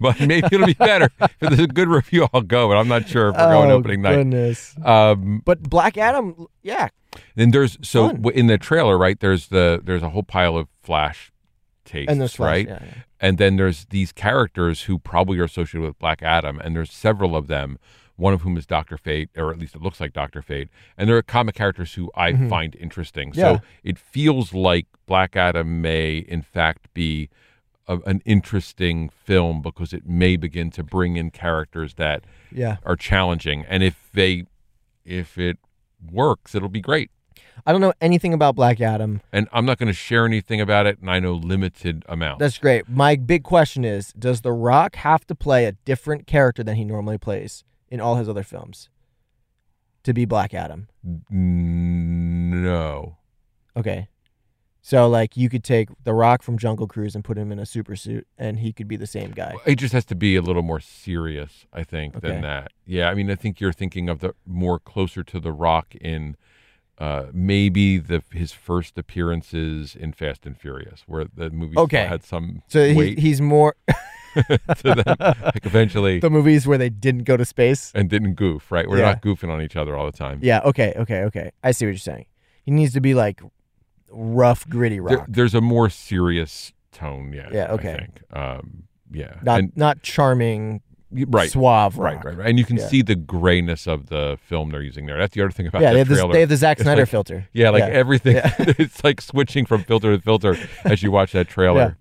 but maybe it'll be better. If there's a good review, I'll go. But I'm not sure if we're going oh, opening night. goodness. Um, But Black Adam, yeah, then there's so Fun. in the trailer, right? There's the there's a whole pile of Flash tapes, and those right? yeah, yeah. And then there's these characters who probably are associated with Black Adam, and there's several of them. One of whom is Doctor Fate, or at least it looks like Doctor Fate. And there are comic characters who I find interesting. Mm-hmm. Yeah. So it feels like Black Adam may, in fact, be a, an interesting film because it may begin to bring in characters that yeah. are challenging. And if they, if it works, it'll be great. I don't know anything about Black Adam. And I'm not going to share anything about it, and I know limited amount. That's great. My big question is Does The Rock have to play a different character than he normally plays in all his other films to be Black Adam? no. Okay. So, like, you could take The Rock from Jungle Cruise and put him in a super suit, and he could be the same guy. It just has to be a little more serious, I think, Okay. than that. Yeah, I mean, I think you're thinking of the more closer to the Rock in uh, maybe the his first appearances in Fast and Furious, where the movie Okay. had some So, he's more (laughs) (laughs) to them. Like eventually, the movies where they didn't go to space. and didn't goof. Right, we're Yeah. not goofing on each other all the time. Yeah. Okay. Okay. Okay. I see what you're saying. He needs to be like rough, gritty There- rock, there's a more serious tone. Yeah. Yeah, I okay. think. Um, yeah. not and, not charming, right. suave Right, rock. right, right, and you can Yeah. see the grayness of the film they're using there. That's the other thing about Yeah, they have, this, they have the Zack Snyder like- filter. Yeah, like Yeah. everything. (laughs) It's like switching from filter to filter as you watch that (laughs) trailer.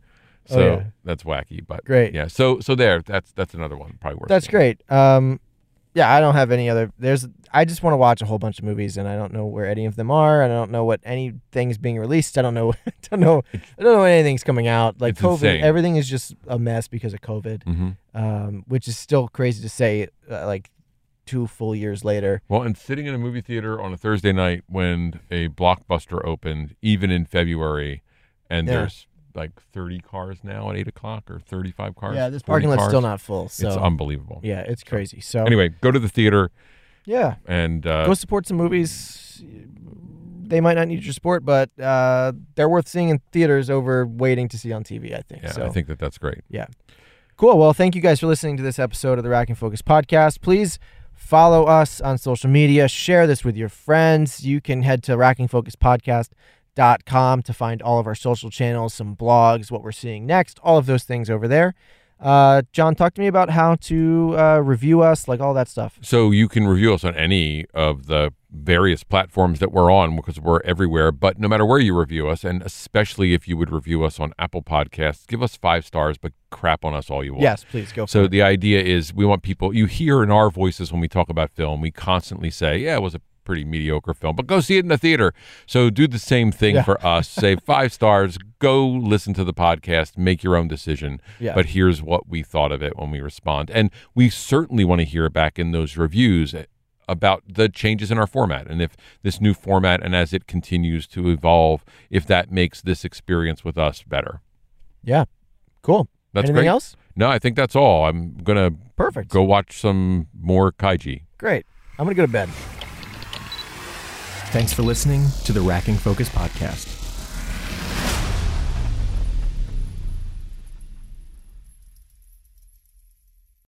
Yeah. Oh, So yeah. that's wacky, but Great. Yeah. So so there. That's that's another one probably worth. That's seeing. great. Um, yeah, I don't have any other. There's. I just want to watch a whole bunch of movies, and I don't know where any of them are. and I don't know what anything's being released. I don't know. (laughs) don't know. I don't know when anything's coming out. Like COVID, insane. everything is just a mess because of COVID. Mhm. Um, which is still crazy to say. Uh, like two full years later. Well, and sitting in a movie theater on a Thursday night when a blockbuster opened, even in February, and Yeah. there's like 30 cars now at eight o'clock or 35 cars. yeah, this parking lot's cars. still not full. So it's unbelievable. yeah, it's crazy. So Anyway, go to the theater yeah, and uh, go support some movies. They might not need your support, but uh, they're worth seeing in theaters over waiting to see on TV. I think. yeah, so. I think that that's great. Yeah. Cool. Well, thank you guys for listening to this episode of the Racking Focus podcast. Please follow us on social media. Share this with your friends. You can head to rackingfocuspodcast.com to find all of our social channels, some blogs, what we're seeing next, all of those things over there. Uh, John, talk to me about how to uh, review us, like all that stuff. So you can review us on any of the various platforms that we're on because we're everywhere. But no matter where you review us, and especially if you would review us on Apple Podcasts, give us five stars, but crap on us all you want. Yes, please go. For So it. the idea is we want people you hear in our voices when we talk about film, we constantly say, Yeah, it was a pretty mediocre film, but go see it in the theater. So do the same thing Yeah. for us. Say (laughs) five stars. Go listen to the podcast. Make your own decision. Yeah. But here's what we thought of it when we respond, and we certainly want to hear back in those reviews about the changes in our format and if this new format and as it continues to evolve, if that makes this experience with us better. Yeah. Cool. That's Anything great. else? No, I think that's all. I'm gonna Perfect. go watch some more kaiji. Great. I'm gonna go to bed. Thanks for listening to the Racking Focus podcast.